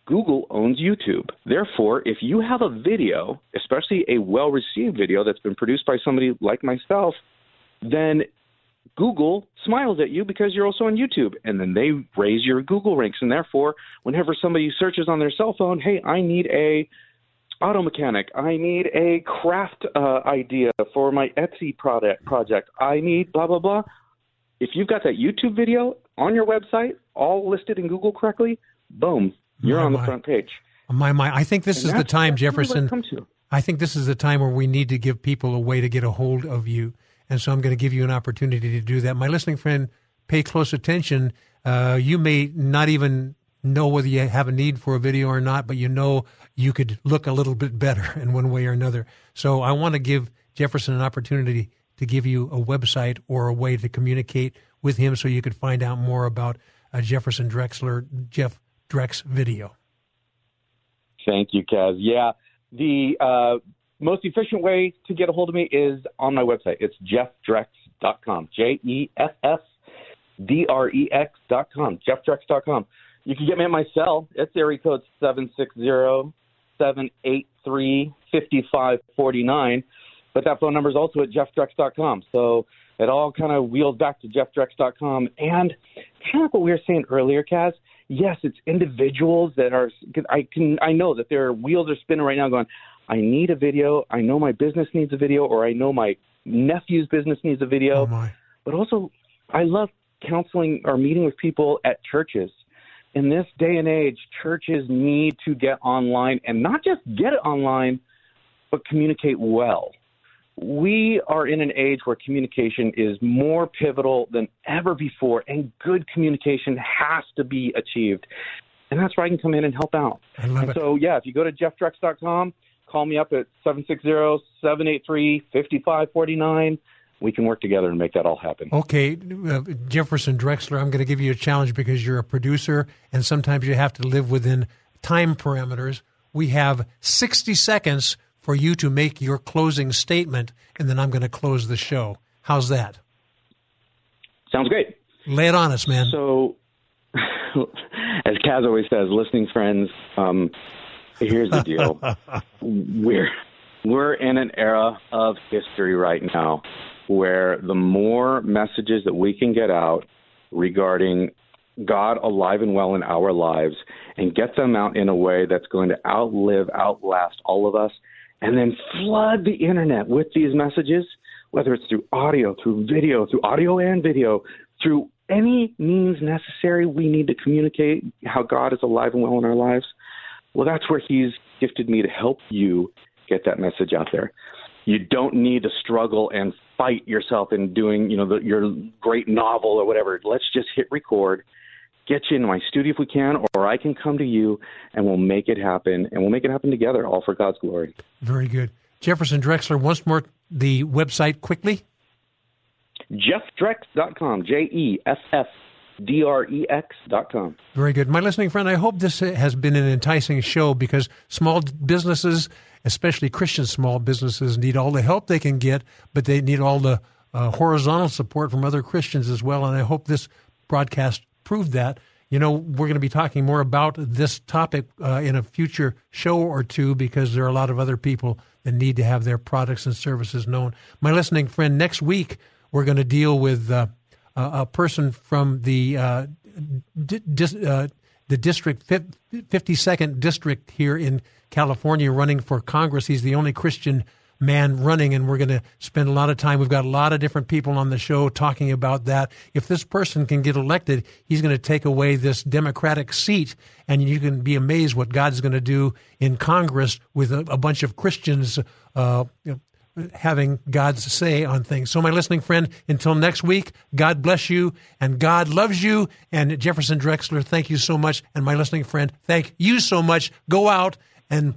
Google owns YouTube. Therefore, if you have a video, especially a well received video that's been produced by somebody like myself, then Google smiles at you because you're also on YouTube, and then they raise your Google ranks, and therefore, whenever somebody searches on their cell phone, hey, I need a auto mechanic, I need a craft uh, idea for my Etsy product project, I need blah blah blah. If you've got that YouTube video on your website, all listed in Google correctly, boom, you're My, on the front page. My, my, I think this And is the time, Jefferson. I think this is the time where we need to give people a way to get a hold of you. And so I'm going to give you an opportunity to do that. My listening friend, pay close attention. Uh, you may not even know whether you have a need for a video or not, but you know you could look a little bit better in one way or another. So I want to give Jefferson an opportunity to give you a website or a way to communicate with him so you could find out more about uh, Jefferson Drexler, Jeff Drex video. Thank you, Kaz. Yeah, the uh, most efficient way to get a hold of me is on my website. It's jeffdrex.com. J E F F D R E X dot com. Jeffdrex.com. You can get me at my cell. It's area code seven six zero seven eight three fifty five forty nine. But that phone number is also at jeffdrex.com. So it all kind of wheels back to jeffdrex.com. And kind of what we were saying earlier, Kaz, yes, it's individuals that are. I can I know that their wheels are spinning right now, going, I need a video. I know my business needs a video, or I know my nephew's business needs a video. Oh, my. But also, I love counseling or meeting with people at churches. In this day and age, churches need to get online and not just get it online, but communicate well. We are in an age where communication is more pivotal than ever before, and good communication has to be achieved. And that's where I can come in and help out. I love and it. so, yeah, if you go to jeffdrex.com, call me up at 760 783 5549. We can work together and make that all happen. Okay, uh, Jefferson Drexler, I'm going to give you a challenge because you're a producer and sometimes you have to live within time parameters. We have 60 seconds for you to make your closing statement, and then I'm going to close the show. How's that? Sounds great. Lay it on us, man. So, as Kaz always says, listening friends, um, here's the deal: we're we're in an era of history right now where the more messages that we can get out regarding God alive and well in our lives and get them out in a way that's going to outlive, outlast all of us, and then flood the internet with these messages, whether it's through audio, through video, through audio and video, through any means necessary, we need to communicate how God is alive and well in our lives. Well, that's where He's gifted me to help you get that message out there. You don't need to struggle and fight yourself in doing, you know, the, your great novel or whatever. Let's just hit record, get you in my studio if we can, or I can come to you and we'll make it happen, and we'll make it happen together, all for God's glory. Very good. Jefferson Drexler, once more, the website quickly. JeffDrex.com, J E F F D R E X dot com. Very good. My listening friend, I hope this has been an enticing show because small businesses, especially Christian small businesses, need all the help they can get, but they need all the uh, horizontal support from other Christians as well. And I hope this broadcast proved that. You know, we're going to be talking more about this topic uh, in a future show or two because there are a lot of other people that need to have their products and services known. My listening friend, next week, we're going to deal with uh, a person from the uh, di- dis, uh, the district fifty second district here in California, running for Congress. He's the only Christian man running, and we're going to spend a lot of time. We've got a lot of different people on the show talking about that. If this person can get elected, he's going to take away this Democratic seat, and you can be amazed what God's going to do in Congress with a, a bunch of Christians. Uh, you know, having God's say on things. So, my listening friend, until next week, God bless you and God loves you. And Jefferson Drexler, thank you so much. And my listening friend, thank you so much. Go out and